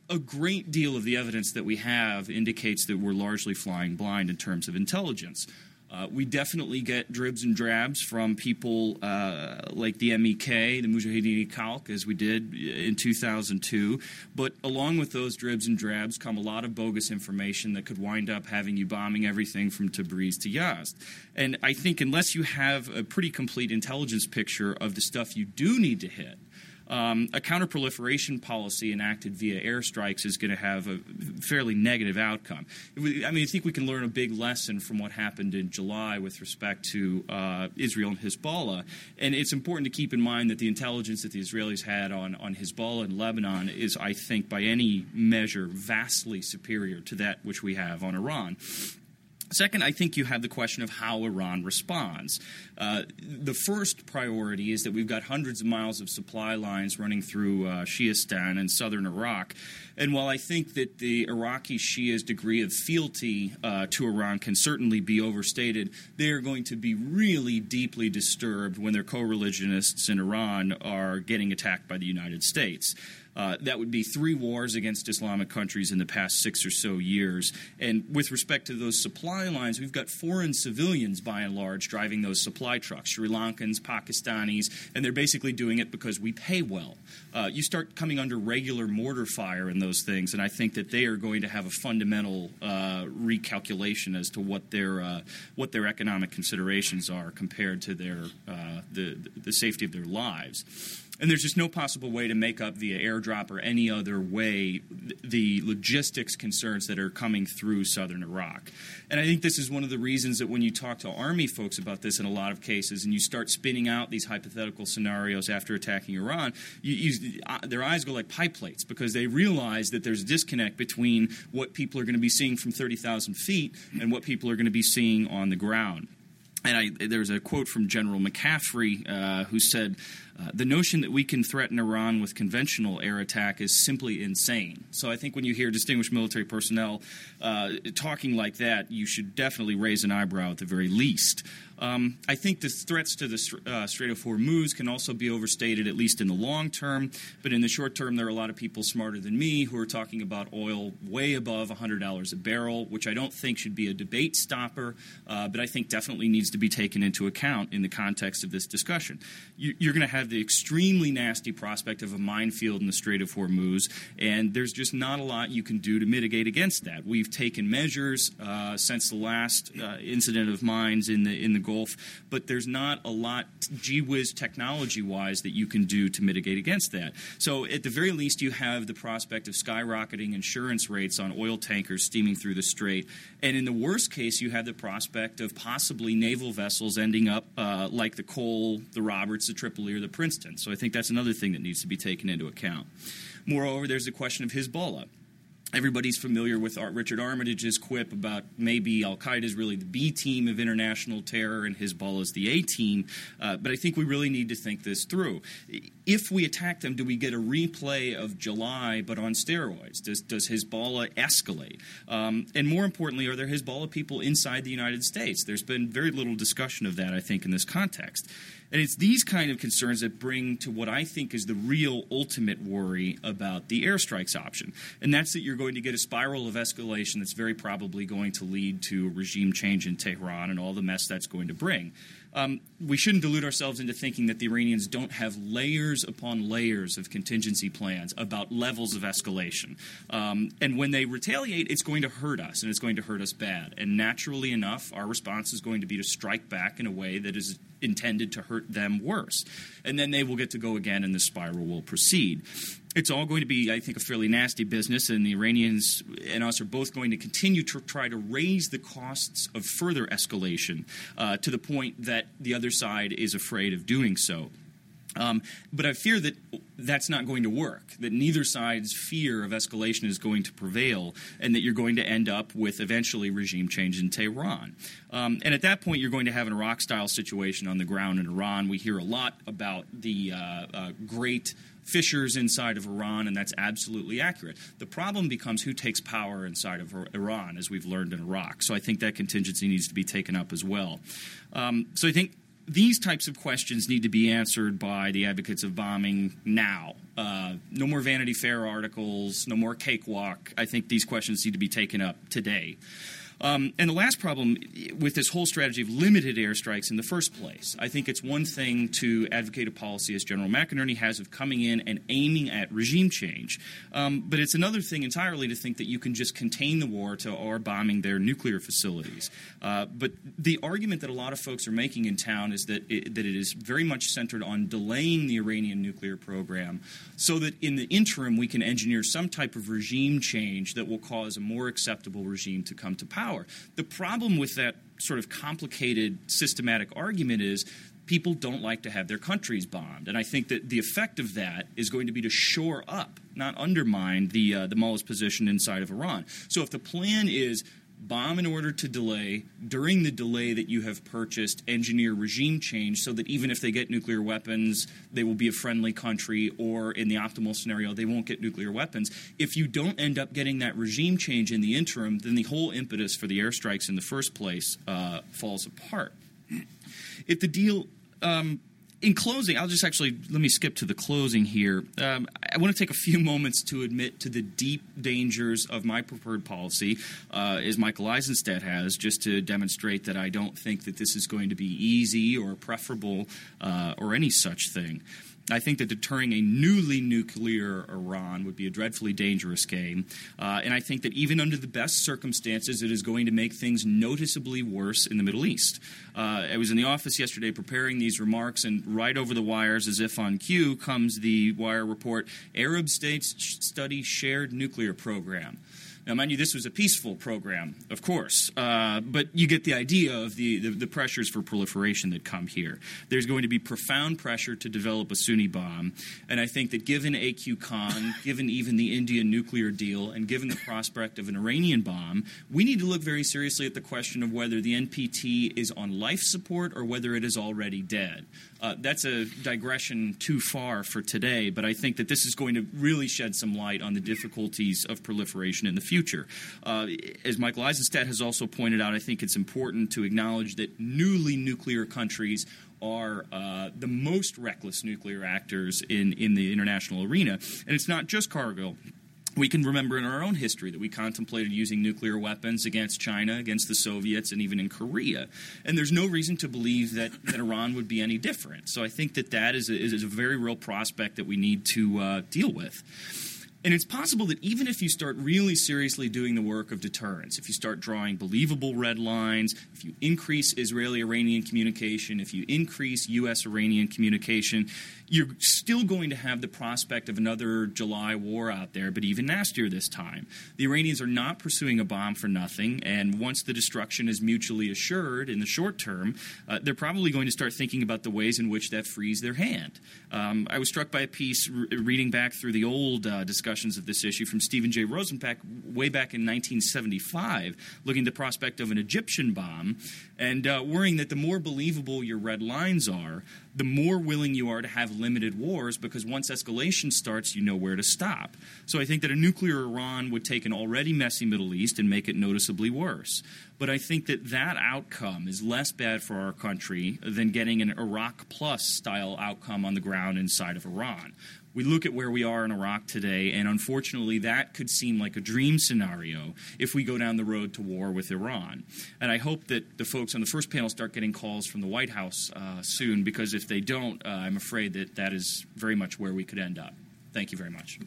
a great deal of the evidence that we have indicates that we're largely flying blind in terms of intelligence. Uh, we definitely get dribs and drabs from people uh, like the MEK, the Mujahideen Khalq, as we did in 2002. But along with those dribs and drabs come a lot of bogus information that could wind up having you bombing everything from Tabriz to Yazd. And I think unless you have a pretty complete intelligence picture of the stuff you do need to hit, um, a counterproliferation policy enacted via airstrikes is going to have a fairly negative outcome. I mean, I think we can learn a big lesson from what happened in July with respect to uh, Israel and Hezbollah. And it's important to keep in mind that the intelligence that the Israelis had on, on Hezbollah in Lebanon is, I think, by any measure, vastly superior to that which we have on Iran. Second, I think you have the question of how Iran responds. Uh, the first priority is that we've got hundreds of miles of supply lines running through uh, Shiistan and southern Iraq. And while I think that the Iraqi Shias' degree of fealty uh, to Iran can certainly be overstated, they are going to be really deeply disturbed when their co religionists in Iran are getting attacked by the United States. Uh, that would be three wars against Islamic countries in the past six or so years. And with respect to those supply lines, we've got foreign civilians, by and large, driving those supply trucks Sri Lankans, Pakistanis, and they're basically doing it because we pay well. Uh, you start coming under regular mortar fire in those things, and I think that they are going to have a fundamental uh, recalculation as to what their uh, what their economic considerations are compared to their uh, the the safety of their lives and there's just no possible way to make up via airdrop or any other way the logistics concerns that are coming through southern Iraq. And I think this is one of the reasons that when you talk to Army folks about this in a lot of cases and you start spinning out these hypothetical scenarios after attacking Iran, you, you, uh, their eyes go like pie plates because they realize that there's a disconnect between what people are going to be seeing from 30,000 feet and what people are going to be seeing on the ground. And I, there's a quote from General McCaffrey uh, who said, uh, the notion that we can threaten Iran with conventional air attack is simply insane. So I think when you hear distinguished military personnel uh, talking like that, you should definitely raise an eyebrow at the very least. Um, I think the threats to the uh, Strait of Hormuz can also be overstated, at least in the long term. But in the short term, there are a lot of people smarter than me who are talking about oil way above $100 a barrel, which I don't think should be a debate stopper, uh, but I think definitely needs to be taken into account in the context of this discussion. You, you're going to have the extremely nasty prospect of a minefield in the Strait of Hormuz, and there's just not a lot you can do to mitigate against that. We've taken measures uh, since the last uh, incident of mines in the in the Gulf, but there's not a lot, gee whiz, technology wise, that you can do to mitigate against that. So, at the very least, you have the prospect of skyrocketing insurance rates on oil tankers steaming through the strait. And in the worst case, you have the prospect of possibly naval vessels ending up uh, like the Cole, the Roberts, the Tripoli, or the Princeton. So, I think that's another thing that needs to be taken into account. Moreover, there's the question of Hezbollah everybody's familiar with Richard Armitage's quip about maybe Al Qaeda is really the B team of international terror and Hezbollah is the A team. Uh, but I think we really need to think this through. If we attack them, do we get a replay of July but on steroids? Does, does Hezbollah escalate? Um, and more importantly, are there Hezbollah people inside the United States? There's been very little discussion of that, I think, in this context. And it's these kind of concerns that bring to what I think is the real ultimate worry about the airstrikes option. And that's that you're going to get a spiral of escalation that's very probably going to lead to a regime change in Tehran and all the mess that's going to bring. Um, we shouldn't delude ourselves into thinking that the Iranians don't have layers upon layers of contingency plans about levels of escalation. Um, and when they retaliate, it's going to hurt us, and it's going to hurt us bad. And naturally enough, our response is going to be to strike back in a way that is intended to hurt them worse. And then they will get to go again, and the spiral will proceed it's all going to be, I think, a fairly nasty business, and the Iranians and us are both going to continue to try to raise the costs of further escalation uh, to the point that the other side is afraid of doing so. Um, but I fear that that's not going to work, that neither side's fear of escalation is going to prevail, and that you're going to end up with eventually regime change in Tehran. Um, and at that point, you're going to have an Iraq style situation on the ground in Iran. We hear a lot about the uh, uh, great fissures inside of Iran, and that's absolutely accurate. The problem becomes who takes power inside of Iran, as we've learned in Iraq. So I think that contingency needs to be taken up as well. Um, so I think these types of questions need to be answered by the advocates of bombing now. Uh, no more Vanity Fair articles, no more cakewalk. I think these questions need to be taken up today. Um, and the last problem with this whole strategy of limited airstrikes in the first place, I think it's one thing to advocate a policy, as General McInerney has, of coming in and aiming at regime change. Um, but it's another thing entirely to think that you can just contain the war to our bombing their nuclear facilities. Uh, but the argument that a lot of folks are making in town is that it, that it is very much centered on delaying the Iranian nuclear program so that in the interim we can engineer some type of regime change that will cause a more acceptable regime to come to power power. The problem with that sort of complicated systematic argument is people don't like to have their countries bombed. And I think that the effect of that is going to be to shore up, not undermine, the, uh, the mullah's position inside of Iran. So if the plan is bomb in order to delay, during the delay that you have purchased, engineer regime change so that even if they get nuclear weapons, they will be a friendly country, or in the optimal scenario, they won't get nuclear weapons. If you don't end up getting that regime change in the interim, then the whole impetus for the airstrikes in the first place uh, falls apart. If the deal um, in closing, I'll just actually let me skip to the closing here. Um, I want to take a few moments to admit to the deep dangers of my preferred policy, uh, as Michael Eisenstadt has, just to demonstrate that I don't think that this is going to be easy or preferable uh, or any such thing. I think that deterring a newly nuclear Iran would be a dreadfully dangerous game. Uh, and I think that even under the best circumstances, it is going to make things noticeably worse in the Middle East. Uh, I was in the office yesterday preparing these remarks, and right over the wires, as if on cue, comes the wire report Arab states study shared nuclear program. Now, mind you, this was a peaceful program, of course, uh, but you get the idea of the, the, the, pressures for proliferation that come here. There's going to be profound pressure to develop a Sunni bomb, and I think that given AQ Khan, given even the Indian nuclear deal, and given the prospect of an Iranian bomb, we need to look very seriously at the question of whether the NPT is on life support or whether it is already dead. Uh, that's a digression too far for today, but I think that this is going to really shed some light on the difficulties of proliferation in the future. Uh, as Michael Eisenstadt has also pointed out, I think it's important to acknowledge that newly nuclear countries are uh, the most reckless nuclear actors in, in the international arena. And it's not just Kargil we can remember in our own history that we contemplated using nuclear weapons against China, against the Soviets, and even in Korea. And there's no reason to believe that, that Iran would be any different. So I think that that is a, is a very real prospect that we need to uh, deal with. And it's possible that even if you start really seriously doing the work of deterrence, if you start drawing believable red lines, if you increase Israeli Iranian communication, if you increase U.S. Iranian communication, you're still going to have the prospect of another July war out there, but even nastier this time. The Iranians are not pursuing a bomb for nothing, and once the destruction is mutually assured in the short term, uh, they're probably going to start thinking about the ways in which that frees their hand. Um, I was struck by a piece re- reading back through the old uh, discussions of this issue from Stephen J. Rosenbach way back in 1975, looking at the prospect of an Egyptian bomb and uh, worrying that the more believable your red lines are, the more willing you are to have limited wars because once escalation starts, you know where to stop. So I think that a nuclear Iran would take an already messy Middle East and make it noticeably worse. But I think that that outcome is less bad for our country than getting an Iraq plus style outcome on the ground inside of Iran we look at where we are in Iraq today, and unfortunately, that could seem like a dream scenario if we go down the road to war with Iran. And I hope that the folks on the first panel start getting calls from the White House uh, soon, because if they don't, uh, I'm afraid that that is very much where we could end up. Thank you very much.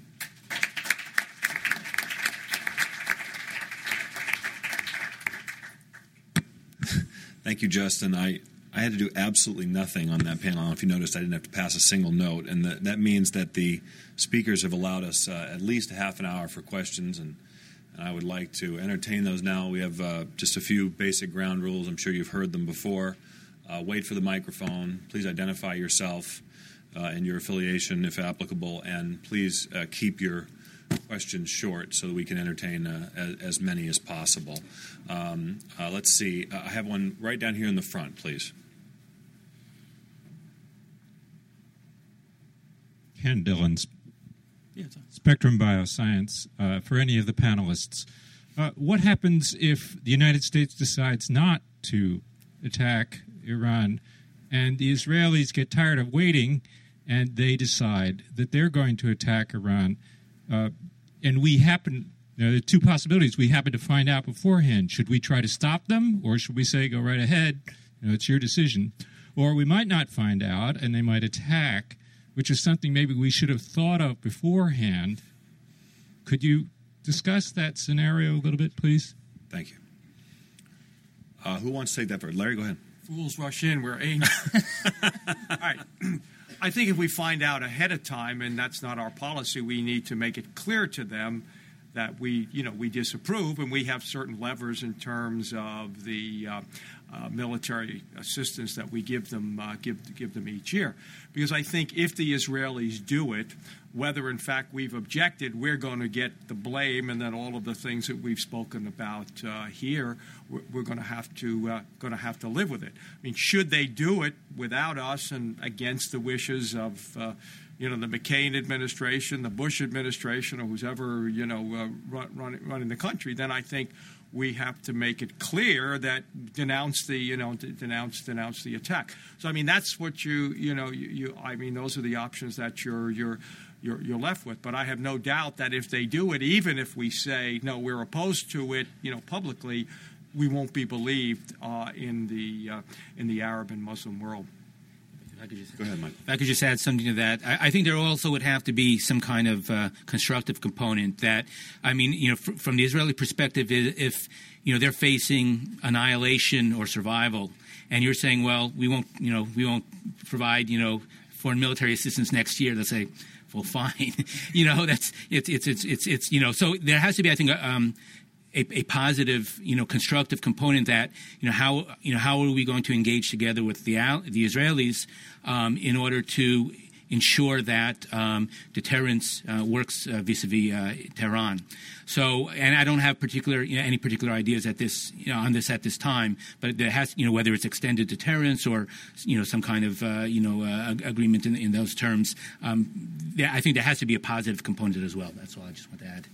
Thank you, Justin. I, I had to do absolutely nothing on that panel. If you noticed, I didn't have to pass a single note, and the, that means that the speakers have allowed us uh, at least a half an hour for questions, and, and, I would like to entertain those now. We have uh, just a few basic ground rules. I'm sure you've heard them before. Uh, wait for the microphone. Please identify yourself uh, and your affiliation, if applicable, and please uh, keep your questions short so that we can entertain uh, as, as, many as possible. Um, let's see. I have one right down here in the front, please. Ken Dillon, Spectrum Bioscience, uh, for any of the panelists. Uh, what happens if the United States decides not to attack Iran and the Israelis get tired of waiting and they decide that they're going to attack Iran? Uh, and we happen, you know, there are two possibilities. We happen to find out beforehand. Should we try to stop them or should we say, go right ahead? You know, it's your decision. Or we might not find out and they might attack which is something maybe we should have thought of beforehand. Could you discuss that scenario a little bit, please? Thank you. Uh, who wants to take that first? Larry, go ahead. Fools rush in. We're aiming. All right. I think if we find out ahead of time, and that's not our policy, we need to make it clear to them that we, you know, we disapprove, and we have certain levers in terms of the uh, uh, military assistance that we give them uh, give give them each year. Because I think if the Israelis do it, whether in fact we've objected, we're going to get the blame, and then all of the things that we've spoken about uh, here, we're, we're, going to have to uh, going to have to live with it. I mean, should they do it without us and against the wishes of uh, you know the McCain administration, the Bush administration, or who's ever you know uh, run, running the country, then I think we have to make it clear that denounce the you know denounce denounce the attack. So I mean that's what you you know you, you I mean those are the options that you're you're you're, you're left with. But I have no doubt that if they do it, even if we say no, we're opposed to it, you know, publicly, we won't be believed uh, in the uh, in the Arab and Muslim world. I could just, Go ahead, Mike. If I could just add something to that, I, I think there also would have to be some kind of uh, constructive component. That I mean, you know, fr- from the Israeli perspective, if you know they're facing annihilation or survival, and you're saying, well, we won't, you know, we won't provide, you know, foreign military assistance next year. They'll say, well, fine. you know, that's it's it's it's it's it's you know. So there has to be, I think, um, a, a, positive, you know, constructive component that you know how you know how are we going to engage together with the the Israelis um, in order to ensure that um, deterrence uh, works uh, vis-a-vis uh, Tehran. So, and I don't have particular you know, any particular ideas at this you know, on this at this time, but there has you know whether it's extended deterrence or you know some kind of uh, you know uh, agreement in, in, those terms. Um, I think there has to be a positive component as well. That's all I just want to add.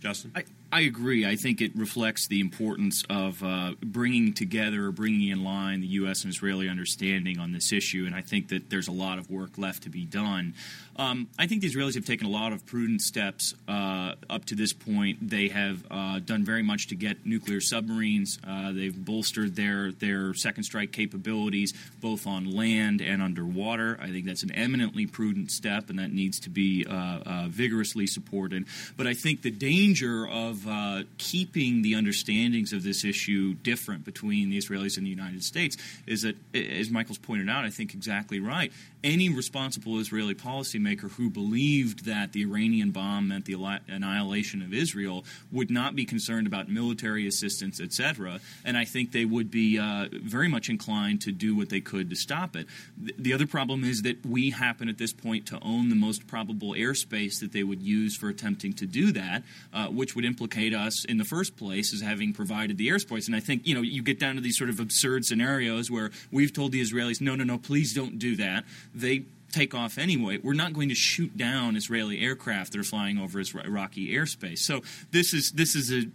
Justin? I, I agree. I think it reflects the importance of uh, bringing together, bringing in line the U.S. and Israeli understanding on this issue, and I think that there's a lot of work left to be done. Um, I think the Israelis have taken a lot of prudent steps uh, up to this point. They have uh, done very much to get nuclear submarines. Uh, they've bolstered their their second strike capabilities both on land and underwater. I think that's an eminently prudent step, and that needs to be uh, uh, vigorously supported. But I think the danger of uh, keeping the understandings of this issue different between the Israelis and the United States is that, as Michael's pointed out, I think exactly right any responsible Israeli policymaker who believed that the Iranian bomb meant the annihilation of Israel would not be concerned about military assistance, etc. And I think they would be uh, very much inclined to do what they could to stop it. The other problem is that we happen at this point to own the most probable airspace that they would use for attempting to do that, uh, which would implicate us in the first place as having provided the airspace. And I think you know you get down to these sort of absurd scenarios where we've told the Israelis, no, no, no, please don't do that they take off anyway. We're not going to shoot down Israeli aircraft that are flying over Iraqi airspace. So this is this is a,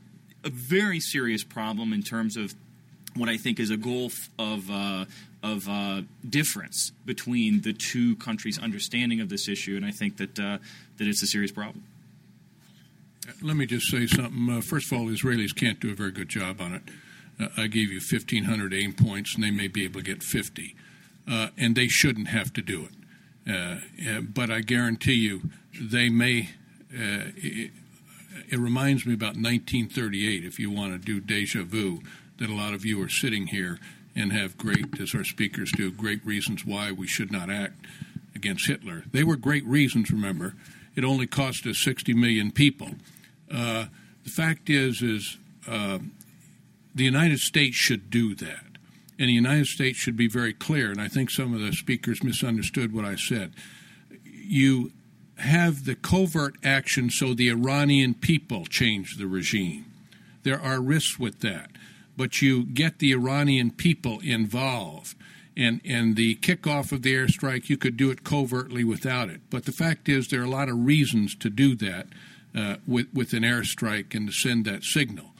a very serious problem in terms of what I think is a gulf of uh, of uh, difference between the two countries' understanding of this issue, and I think that uh, that it's a serious problem. Let me just say something. Uh, first of all, Israelis can't do a very good job on it. Uh, I gave you 1,500 aim points, and they may be able to get 50 uh, and they shouldn't have to do it. Uh, uh but I guarantee you, they may. Uh, it, it, reminds me about 1938. If you want to do deja vu, that a lot of you are sitting here and have great, as our speakers do, great reasons why we should not act against Hitler. They were great reasons. Remember, it only cost us 60 million people. Uh, the fact is, is uh, the United States should do that. And the United States should be very clear, and I think some of the speakers misunderstood what I said. You have the covert action so the Iranian people change the regime. There are risks with that, but you get the Iranian people involved. And, and the kickoff of the airstrike, you could do it covertly without it. But the fact is, there are a lot of reasons to do that uh, with, with an airstrike and to send that signal.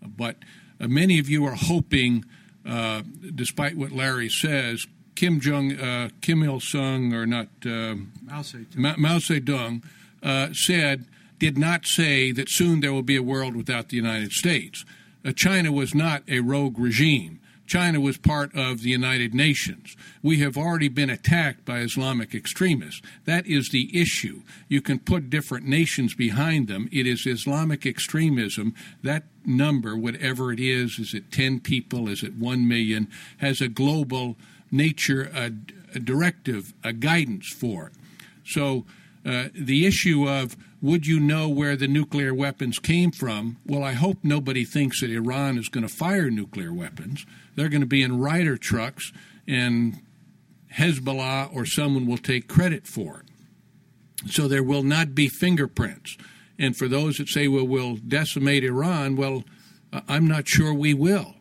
But uh, many of you are hoping uh, despite what Larry says, Kim Jong, uh, Kim Il Sung, or not uh, Mao Zedong, Mao Zedong uh, said, did not say that soon there will be a world without the United States. Uh, China was not a rogue regime. China was part of the United Nations. We have already been attacked by Islamic extremists. That is the issue. You can put different nations behind them. It is Islamic extremism. That number, whatever it is, is it 10 people, is it 1 million, has a global nature, a, a directive, a guidance for it. So Uh, the issue of would you know where the nuclear weapons came from? Well, I hope nobody thinks that Iran is going to fire nuclear weapons. They're going to be in Ryder trucks, and Hezbollah or someone will take credit for it. So there will not be fingerprints. And for those that say, well, we'll decimate Iran, well, I'm not sure we will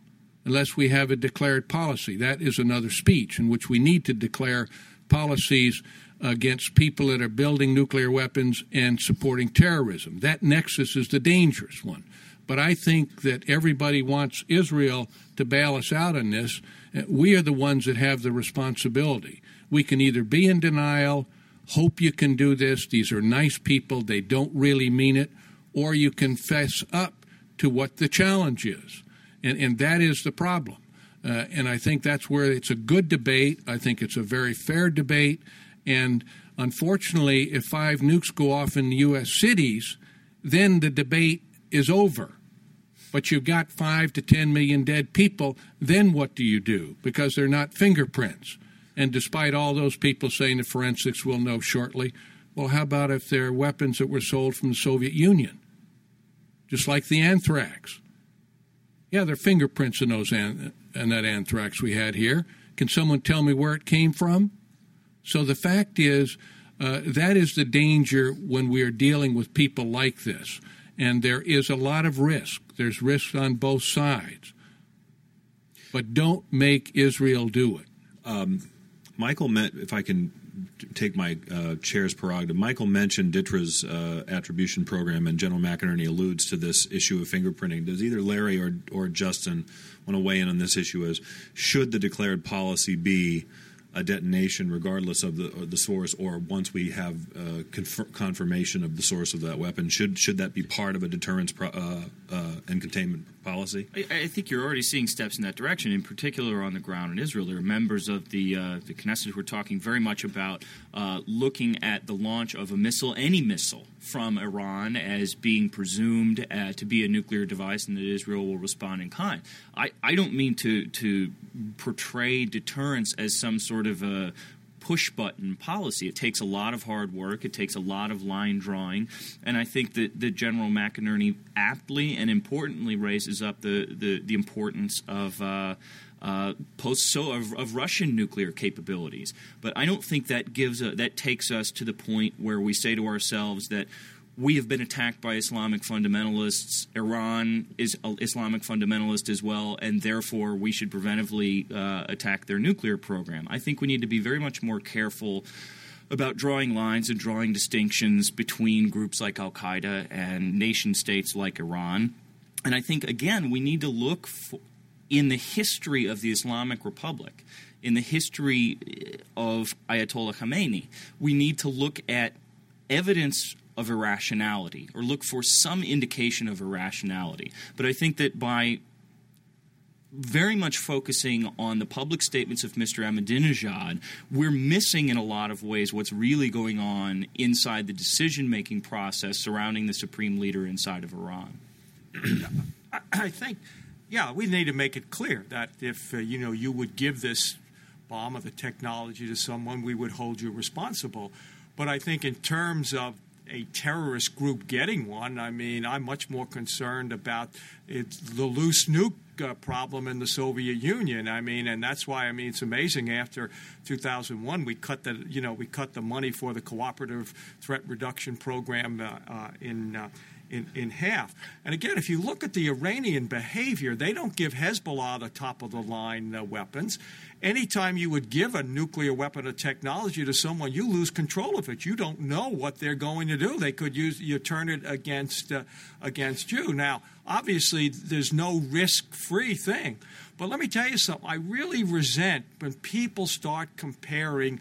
unless we have a declared policy. That is another speech in which we need to declare policies against people that are building nuclear weapons and supporting terrorism. That nexus is the dangerous one. But I think that everybody wants Israel to bail us out on this. We are the ones that have the responsibility. We can either be in denial, hope you can do this, these are nice people, they don't really mean it, or you confess up to what the challenge is. And, and that is the problem. Uh, and I think that's where it's a good debate. I think it's a very fair debate. And unfortunately, if five nukes go off in U.S. cities, then the debate is over. But you've got five to 10 million dead people, then what do you do? Because they're not fingerprints. And despite all those people saying the forensics will know shortly, well, how about if they're weapons that were sold from the Soviet Union? Just like the anthrax. Yeah, there are fingerprints in those an- that anthrax we had here. Can someone tell me where it came from? So the fact is, uh, that is the danger when we are dealing with people like this. And there is a lot of risk. There's risk on both sides. But don't make Israel do it. Um, Michael, met, if I can take my uh, chair's prerogative, Michael mentioned DTRA's uh, attribution program, and General McInerney alludes to this issue of fingerprinting. Does either Larry or, or Justin want to weigh in on this issue as should the declared policy be a detonation regardless of the the source, or once we have uh, conf- confirmation of the source of that weapon, should should that be part of a deterrence pro- uh, uh, and containment policy? I, I, think you're already seeing steps in that direction. In particular, on the ground in Israel, there are members of the uh, the Knesset who are talking very much about uh, looking at the launch of a missile, any missile from Iran, as being presumed uh, to be a nuclear device, and that Israel will respond in kind. I, I don't mean to to portray deterrence as some sort of a push button policy. It takes a lot of hard work. It takes a lot of line drawing, and I think that, that General McInerney aptly and importantly raises up the the, the importance of. Uh, uh, post so of, of, Russian nuclear capabilities, but I don't think that gives a, that takes us to the point where we say to ourselves that we have been attacked by Islamic fundamentalists. Iran is Islamic fundamentalist as well, and therefore we should preventively uh, attack their nuclear program. I think we need to be very much more careful about drawing lines and drawing distinctions between groups like Al Qaeda and nation states like Iran. And I think, again, we need to look in the history of the Islamic Republic, in the history of Ayatollah Khamenei, we need to look at evidence of irrationality or look for some indication of irrationality. But I think that by very much focusing on the public statements of Mr. Ahmadinejad, we're missing in a lot of ways what's really going on inside the decision making process surrounding the supreme leader inside of Iran. I think, yeah, we need to make it clear that if uh, you know you would give this bomb or the technology to someone, we would hold you responsible. But I think in terms of a terrorist group getting one. I mean, I'm much more concerned about it, the loose nuke uh, problem in the Soviet Union. I mean, and that's why I mean it's amazing. After 2001, we cut the you know we cut the money for the cooperative threat reduction program uh, uh, in. Uh, in, in half. And again, if you look at the Iranian behavior, they don't give Hezbollah the top of the line uh, weapons anytime you would give a nuclear weapon or technology to someone, you lose control of it. You don't know what they're going to do. They could use you turn it against uh, against you. Now, obviously, there's no risk-free thing. But let me tell you something. I really resent when people start comparing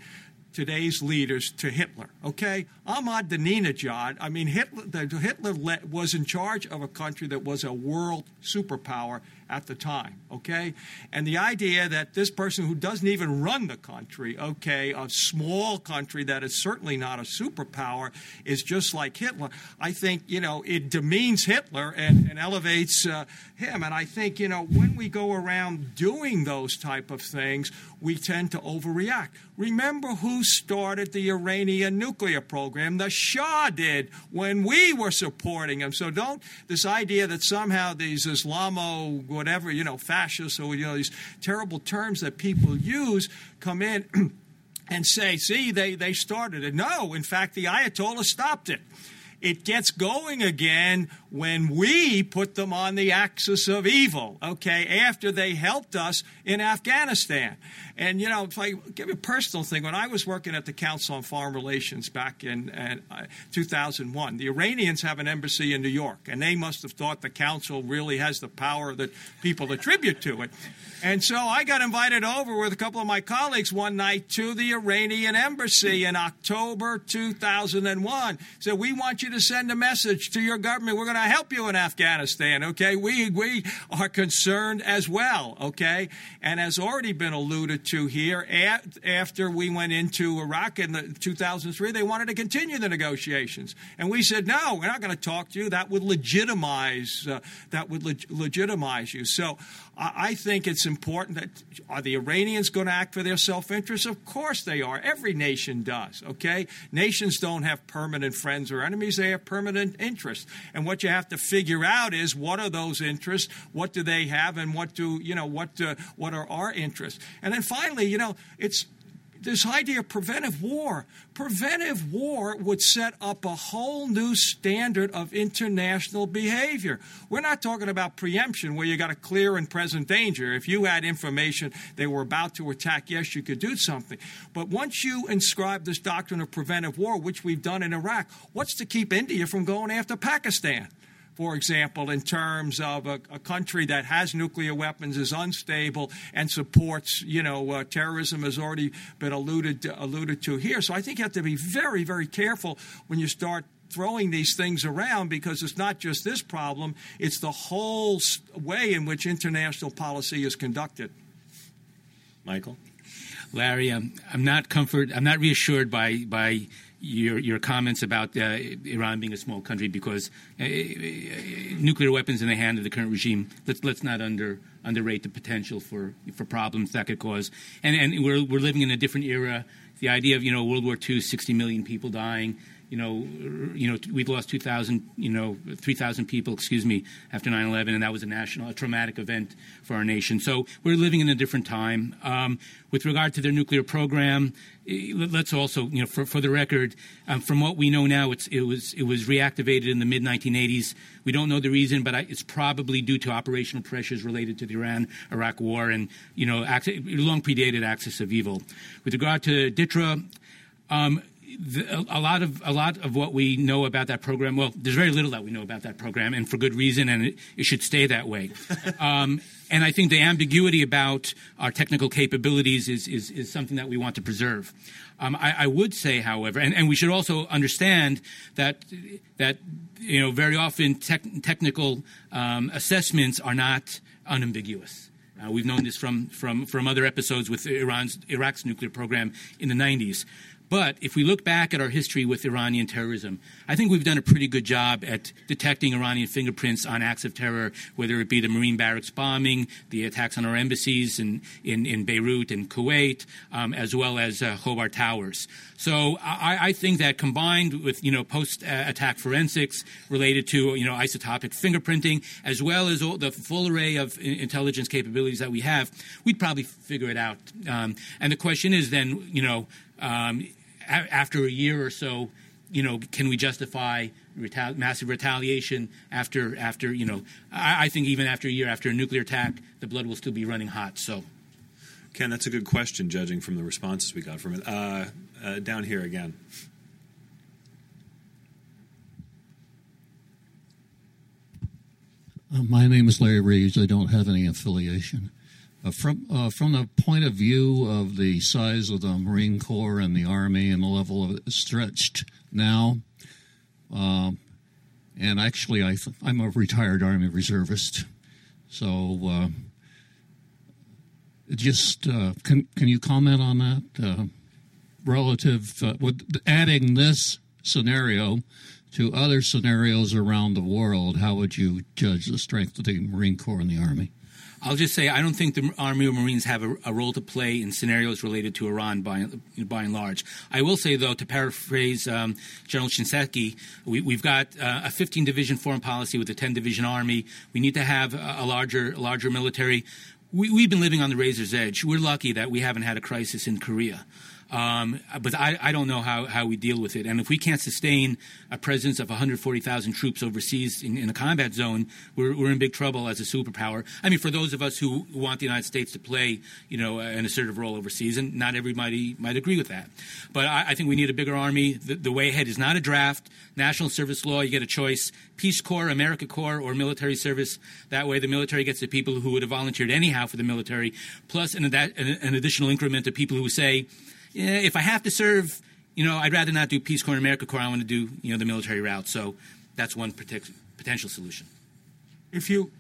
today's leaders to Hitler. Okay, Ahmadinejad. I mean, Hitler. Hitler was in charge of a country that was a world superpower at the time, okay? And the idea that this person who doesn't even run the country, okay, a small country that is certainly not a superpower, is just like Hitler, I think, you know, it demeans Hitler and, and elevates uh, him. And I think, you know, when we go around doing those type of things, we tend to overreact. Remember who started the Iranian nuclear program? The Shah did when we were supporting him. So don't, this idea that somehow these Islamo, whatever, you know, fascists or, you know, these terrible terms that people use come in and say, see, they, they started it. No, in fact, the Ayatollah stopped it it gets going again when we put them on the axis of evil, okay, after they helped us in Afghanistan. And, you know, if I give you a personal thing, when I was working at the Council on Foreign Relations back in, uh, 2001, the Iranians have an embassy in New York, and they must have thought the Council really has the power that people attribute to it. And so I got invited over with a couple of my colleagues one night to the Iranian embassy in October 2001. So we want you to send a message to your government. We're going to help you in Afghanistan, okay? We, we are concerned as well, okay? And as already been alluded to here, after we went into Iraq in 2003, they wanted to continue the negotiations. And we said, no, we're not going to talk to you. That would legitimize, uh, that would leg- legitimize you. So I think it's important that are the Iranians going to act for their self interest? Of course they are. Every nation does, okay? Nations don't have permanent friends or enemies, they have permanent interests. And what you have to figure out is what are those interests, what do they have, and what do, you know, what, uh, what are our interests? And then finally, you know, it's this idea of preventive war. Preventive war would set up a whole new standard of international behavior. We're not talking about preemption where you got a clear and present danger. If you had information they were about to attack, yes, you could do something. But once you inscribe this doctrine of preventive war, which we've done in Iraq, what's to keep India from going after Pakistan? For example, in terms of a, a, country that has nuclear weapons, is unstable, and supports, you know, uh, terrorism has already been alluded to, alluded to here. So I think you have to be very, very careful when you start throwing these things around because it's not just this problem, it's the whole way in which international policy is conducted. Michael? Larry, I'm, I'm not comfort. I'm not reassured by by your, your comments about uh, Iran being a small country because uh, nuclear weapons in the hand of the current regime. Let's let's not under underrate the potential for for problems that could cause. And and we're we're living in a different era. The idea of you know World War II, 60 million people dying you know, you know, we lost 2,000, you know, 3,000 people, excuse me, after 9/11, and that was a national, a traumatic event for our nation. So we're living in a different time. Um, with regard to their nuclear program, let's also, you know, for, for the record, um, from what we know now, it was it was reactivated in the mid 1980s. We don't know the reason, but I, it's probably due to operational pressures related to the Iran-Iraq war and you know, long predated axis of evil. With regard to DTRA. Um, the, a lot of a lot of what we know about that program. Well, there's very little that we know about that program, and for good reason, and it, it should stay that way. Um, and I think the ambiguity about our technical capabilities is is, is something that we want to preserve. Um, I, I, would say, however, and, and we should also understand that that you know very often tech, technical um, assessments are not unambiguous. Uh, we've known this from, from, from other episodes with Iran's Iraq's nuclear program in the 90s. But if we look back at our history with Iranian terrorism, I think we've done a pretty good job at detecting Iranian fingerprints on acts of terror, whether it be the Marine barracks bombing, the attacks on our embassies in, in, in Beirut and Kuwait, um, as well as uh, Khobar Towers. So I, I, think that combined with you know post-attack forensics related to you know isotopic fingerprinting, as well as the full array of intelligence capabilities that we have, we'd probably figure it out. Um, and the question is then you know. Um, a- after a year or so, you know, can we justify retali- massive retaliation after after you know? I-, I, think even after a year after a nuclear attack, the blood will still be running hot. So, Ken, that's a good question, judging from the responses we got from it. Uh, uh, down here again. Uh, my name is Larry Reeves. I don't have any affiliation. Uh, from uh, from the point of view of the size of the Marine Corps and the Army and the level of it stretched now, um, and actually I am a retired Army reservist, So, uh, just uh, can can you comment on that uh, relative uh, with adding this scenario to other scenarios around the world? How would you judge the strength of the Marine Corps and the Army? I'll just say I don't think the Army or Marines have a, a, role to play in scenarios related to Iran by, by and large. I will say, though, to paraphrase um, General Shinseki, we, have got uh, a 15 division foreign policy with a 10 division Army. We need to have a, a larger, larger military. We, have been living on the razor's edge. We're lucky that we haven't had a crisis in Korea. Um, but I, I, don't know how, how we deal with it. And if we can't sustain a presence of 140,000 troops overseas in, in a combat zone, we're, we're, in big trouble as a superpower. I mean, for those of us who want the United States to play, you know, an assertive role overseas, and not everybody might agree with that. But I, I think we need a bigger army. The, the, way ahead is not a draft. National service law, you get a choice. Peace Corps, AmeriCorps, or military service. That way the military gets the people who would have volunteered anyhow for the military, plus an, an additional increment of people who say, yeah, if I have to serve, you know, I'd rather not do Peace Corps and AmeriCorps. I want to do, you know, the military route. So that's one potential solution. If you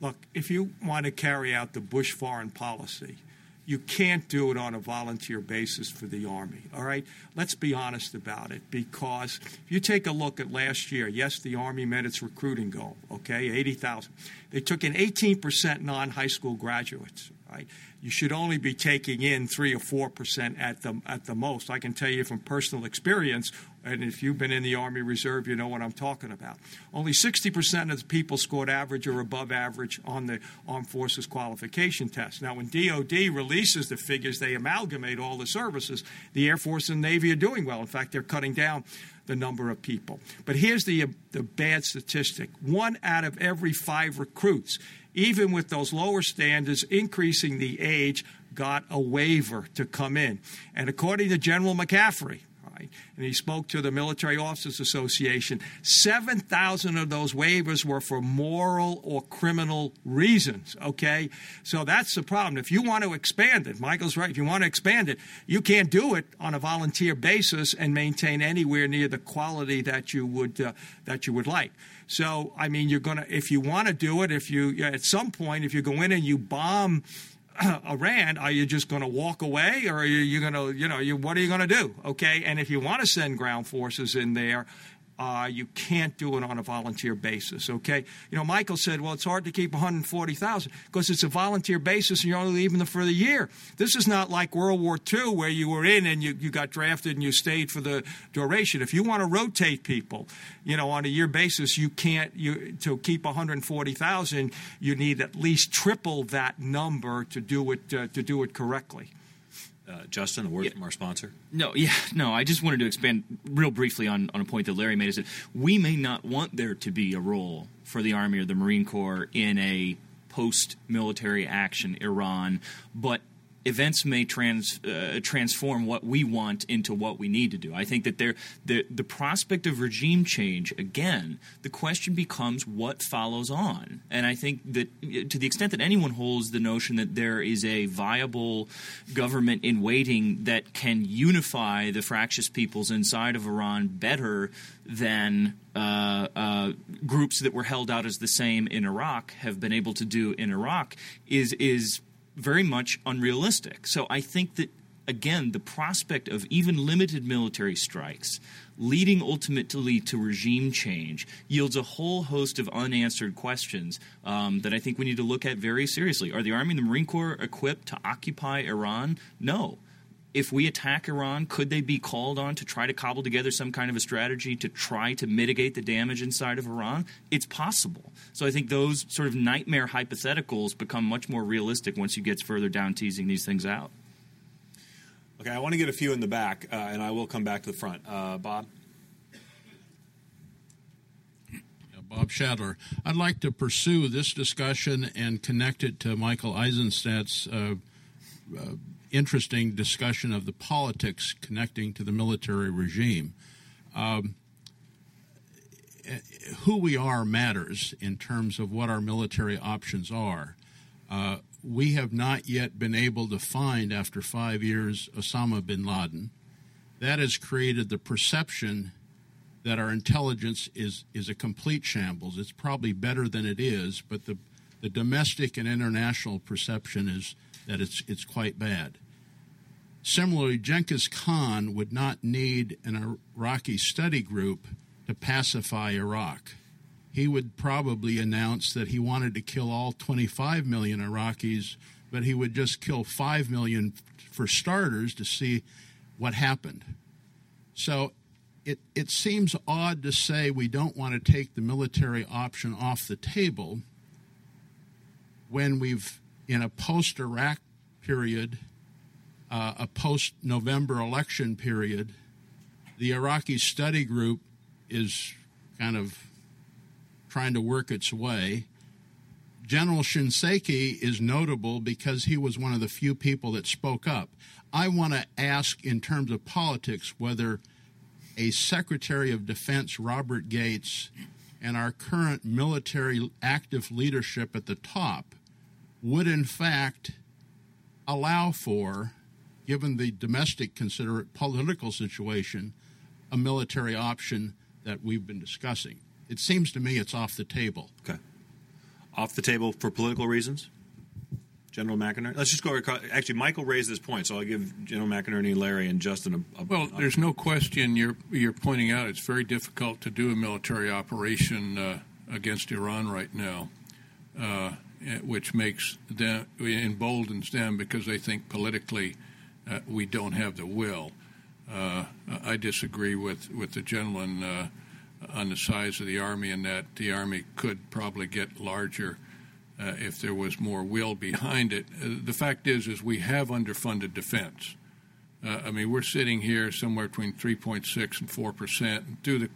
look, if you want to carry out the Bush foreign policy, you can't do it on a volunteer basis for the Army. All right? Let's be honest about it because if you take a look at last year, yes, the Army met its recruiting goal, okay, 80,000. They took in 18% non high school graduates, right? you should only be taking in three or four percent at the at the most. I can tell you from personal experience, and if you've been in the Army Reserve, you know what I'm talking about. Only 60 percent of the people scored average or above average on the Armed Forces qualification test. Now, when DoD releases the figures, they amalgamate all the services. The Air Force and Navy are doing well. In fact, they're cutting down the number of people. But here's the the bad statistic: one out of every five recruits even with those lower standards, increasing the age, got a waiver to come in. And according to General McCaffrey, right, and he spoke to the Military Officers Association, 7,000 of those waivers were for moral or criminal reasons, okay? So that's the problem. If you want to expand it, Michael's right, if you want to expand it, you can't do it on a volunteer basis and maintain anywhere near the quality that you would, uh, that you would like. So, I mean, you're going to, if you want to do it, if you, at some point, if you go in and you bomb Iran, are you just going to walk away or are you, going to, you know, you, what are you going to do? Okay. And if you want to send ground forces in there, uh, you can't do it on a volunteer basis, okay? You know, Michael said, well, it's hard to keep 140,000 because it's a volunteer basis and you're only leaving them for the year. This is not like World War II where you were in and you, you got drafted and you stayed for the duration. If you want to rotate people, you know, on a year basis, you can't, you, to keep 140,000, you need at least triple that number to do it, uh, to do it correctly. Uh, Justin, a word yeah. from our sponsor. No, yeah, no. I just wanted to expand real briefly on, on a point that Larry made. Is that we may not want there to be a role for the Army or the Marine Corps in a post-military action Iran, but events may trans, uh, transform what we want into what we need to do. I think that there, the, the prospect of regime change, again, the question becomes what follows on. And I think that to the extent that anyone holds the notion that there is a viable government in waiting that can unify the fractious peoples inside of Iran better than uh, uh, groups that were held out as the same in Iraq have been able to do in Iraq is is very much unrealistic. So I think that, again, the prospect of even limited military strikes leading ultimately to regime change yields a whole host of unanswered questions um, that I think we need to look at very seriously. Are the Army and the Marine Corps equipped to occupy Iran? No if we attack Iran, could they be called on to try to cobble together some kind of a strategy to try to mitigate the damage inside of Iran? It's possible. So I think those sort of nightmare hypotheticals become much more realistic once you get further down teasing these things out. Okay, I want to get a few in the back, uh, and I will come back to the front. Uh, Bob? Bob Shadler. I'd like to pursue this discussion and connect it to Michael Eisenstadt's uh, uh interesting discussion of the politics connecting to the military regime. Um, who we are matters in terms of what our military options are. Uh, we have not yet been able to find, after five years, Osama bin Laden. That has created the perception that our intelligence is, is a complete shambles. It's probably better than it is, but the, The domestic and international perception is that it's, it's quite bad. Similarly, Genghis Khan would not need an Iraqi study group to pacify Iraq. He would probably announce that he wanted to kill all 25 million Iraqis, but he would just kill 5 million for starters to see what happened. So it, it seems odd to say we don't want to take the military option off the table when we've, in a post Iraq period, uh, a post November election period, the Iraqi study group is kind of trying to work its way. General Shinseki is notable because he was one of the few people that spoke up. I want to ask, in terms of politics, whether a Secretary of Defense, Robert Gates, and our current military active leadership at the top would, in fact, allow for, given the domestic considerate political situation, a military option that we've been discussing. It seems to me it's off the table. Okay. Off the table for political reasons? General McInerney? Let's just go. Actually, Michael raised this point, so I'll give General McInerney, Larry, and Justin a. a well, there's no question you're you're pointing out it's very difficult to do a military operation uh, against Iran right now, uh, which makes them emboldens them because they think politically uh, we don't have the will. Uh, I disagree with with the gentleman uh, on the size of the army and that the army could probably get larger uh, if there was more will behind it. Uh, the fact is, is we have underfunded defense. Uh, I mean, we're sitting here somewhere between 3.6 and 4 percent.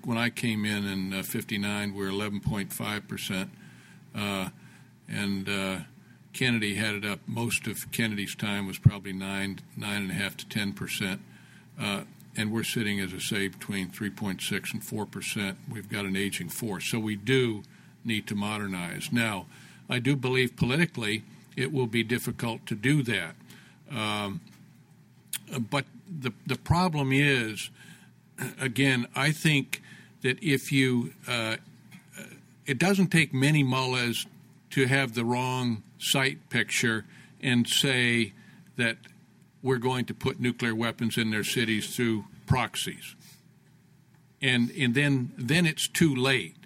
When I came in in '59, uh, we were 11.5 percent, and Kennedy had it up. Most of Kennedy's time was probably nine, nine and a half to 10 percent and we're sitting, as I say, between 3.6 and 4 percent. We've got an aging force, so we do need to modernize. Now, I do believe politically it will be difficult to do that. Um, but the the problem is, again, I think that if you, uh, it doesn't take many mullahs to have the wrong sight picture and say that we're going to put nuclear weapons in their cities through proxies. And and then then it's too late.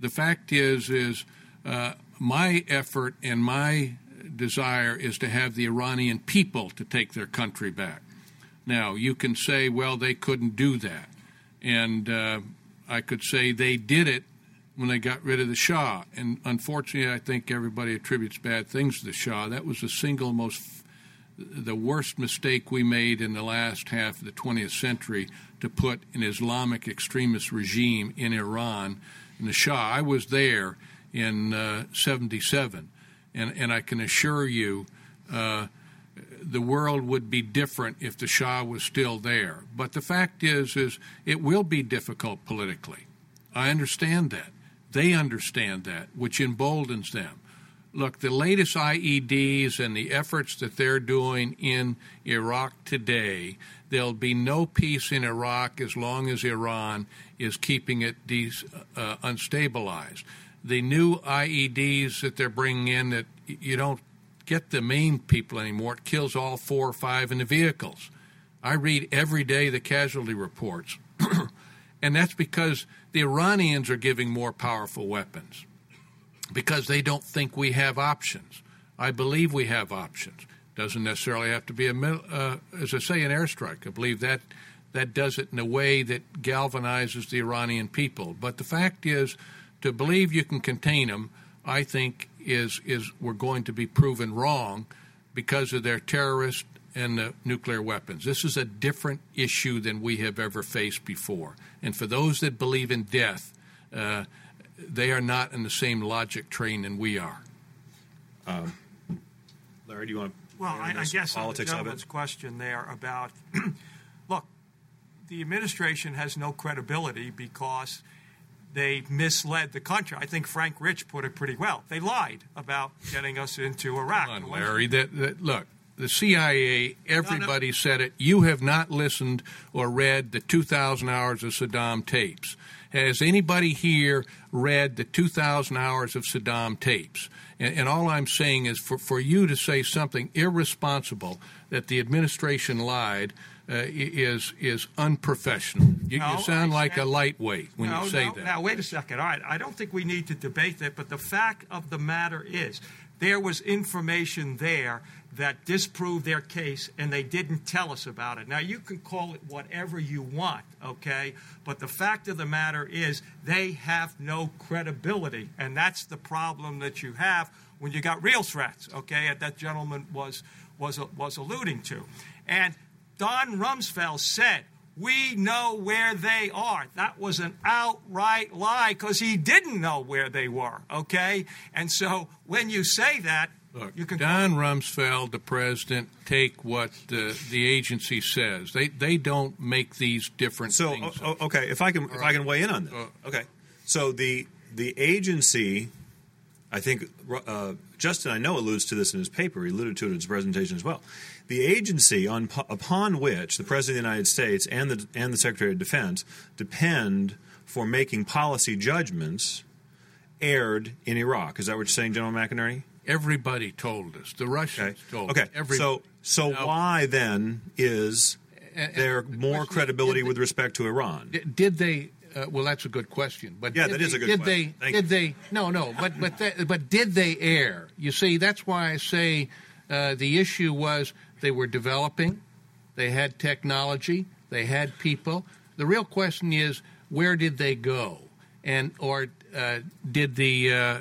The fact is is uh, my effort and my desire is to have the Iranian people to take their country back. Now, you can say, well, they couldn't do that. And uh, I could say they did it when they got rid of the Shah. And unfortunately, I think everybody attributes bad things to the Shah. That was the single most, the worst mistake we made in the last half of the 20th century to put an Islamic extremist regime in Iran. And the Shah, I was there in uh, 77. And, and I can assure you, uh, the world would be different if the Shah was still there. But the fact is, is it will be difficult politically. I understand that. They understand that, which emboldens them. Look, the latest IEDs and the efforts that they're doing in Iraq today, there'll be no peace in Iraq as long as Iran is keeping it de- uh, unstabilized the new IEDs that they're bringing in that you don't get the main people anymore. It kills all four or five in the vehicles. I read every day the casualty reports. and that's because the Iranians are giving more powerful weapons because they don't think we have options. I believe we have options. Doesn't necessarily have to be a, uh, as I say, an airstrike. I believe that that does it in a way that galvanizes the Iranian people. But the fact is, to believe you can contain them, I think is is we're going to be proven wrong because of their terrorist and the nuclear weapons. This is a different issue than we have ever faced before. And for those that believe in death, uh, they are not in the same logic train than we are. Um, Larry, do you want to? Well, I, I guess politics on the gentleman's question there about look, the administration has no credibility because they misled the country. I think Frank Rich put it pretty well. They lied about getting us into Iraq. Come on, Larry. That, that, look, the CIA, everybody no, no. said it. You have not listened or read the 2,000 hours of Saddam tapes. Has anybody here read the 2,000 hours of Saddam tapes? And, and all I'm saying is for, for you to say something irresponsible that the administration lied uh, is is unprofessional. You, No, you sound like a lightweight when you say that. Now, wait a second. All right, I don't think we need to debate that, but the fact of the matter is there was information there that disproved their case, and they didn't tell us about it. Now, you can call it whatever you want, okay? But the fact of the matter is they have no credibility, and that's the problem that you have when you got real threats, okay? That that gentleman was was was alluding to, and Don Rumsfeld said. We know where they are. That was an outright lie because he didn't know where they were, okay? And so when you say that, Look, you can. Don Rumsfeld, the president, take what the, the agency says. They they don't make these different So things. o- okay, if I can if I can weigh in on this. Uh, okay, so the the agency, I think uh, Justin I know alludes to this in his paper. He alluded to it in his presentation as well. The agency on upon which the president of the United States and the and the Secretary of Defense depend for making policy judgments erred in Iraq. Is that what you're saying, General McInerney? Everybody told us. The Russians Okay. told Okay. us. Every- so so Now- why then is And- and there more credibility they- with respect to Iran? Did, they? Uh, well, that's a good question. But Yeah, did that is they- a good did question. They, Thank did you. they? No, no. But but that, but did they err? You see, that's why I say uh, the issue was they were developing, they had technology, they had people. The real question is where did they go, and or uh, did the uh,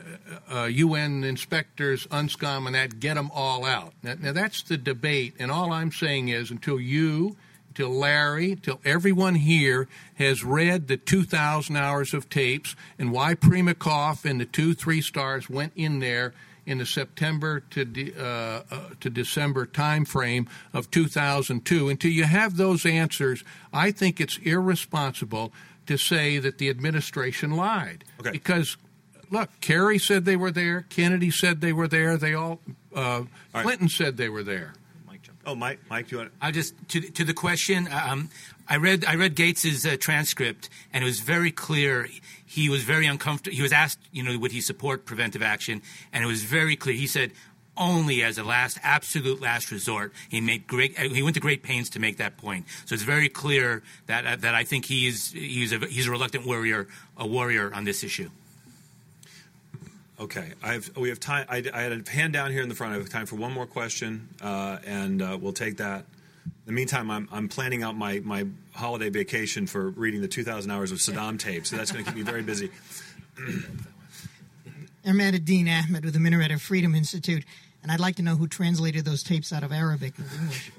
uh, UN inspectors, UNSCOM, and that get them all out? Now, now that's the debate, and all I'm saying is until you till Larry, till everyone here has read the 2,000 hours of tapes and why Primakov and the two three stars went in there in the September to de, uh, uh, to December time frame of 2002. Until you have those answers, I think it's irresponsible to say that the administration lied. Okay. Because look, Kerry said they were there, Kennedy said they were there, they all, uh, right. Clinton said they were there. Oh, Mike, Mike, do you want? I just to to the question. Um, I read I read Gates's uh, transcript, and it was very clear. He was very uncomfortable. He was asked, you know, would he support preventive action, and it was very clear. He said only as a last, absolute last resort. He made great. He went to great pains to make that point. So it's very clear that uh, that I think he's he's a he's a reluctant warrior, a warrior on this issue. Okay, I have, we have time. I, I had a hand down here in the front. I have time for one more question, uh, and uh, we'll take that. In the meantime, I'm, I'm planning out my, my holiday vacation for reading the 2,000 hours of Saddam tapes, so that's going to keep me very busy. Ahmad Ahmed with the Minaret of Freedom Institute, and I'd like to know who translated those tapes out of Arabic into English.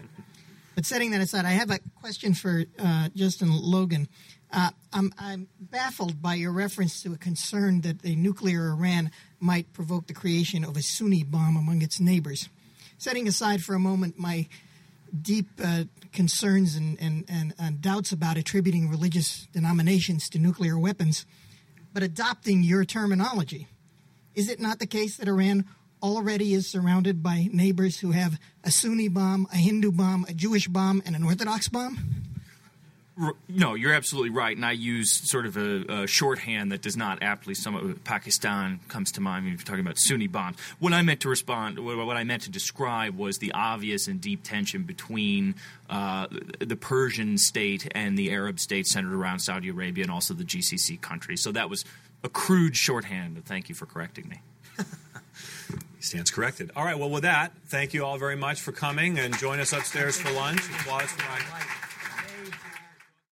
But setting that aside, I have a question for uh, Justin Logan. Uh, I'm, I'm baffled by your reference to a concern that a nuclear Iran might provoke the creation of a Sunni bomb among its neighbors. Setting aside for a moment my deep uh, concerns and, and, and, and doubts about attributing religious denominations to nuclear weapons, but adopting your terminology. Is it not the case that Iran already is surrounded by neighbors who have a Sunni bomb, a Hindu bomb, a Jewish bomb, and an Orthodox bomb? No, you're absolutely right, and I use sort of a, a shorthand that does not aptly sum up. Pakistan comes to mind when you're talking about Sunni bombs. What I meant to respond, what what I meant to describe, was the obvious and deep tension between uh, the Persian state and the Arab state centered around Saudi Arabia and also the GCC countries. So that was a crude shorthand. Thank you for correcting me. He stands corrected. All right, well, with that, thank you all very much for coming and join us upstairs for lunch. Applause for.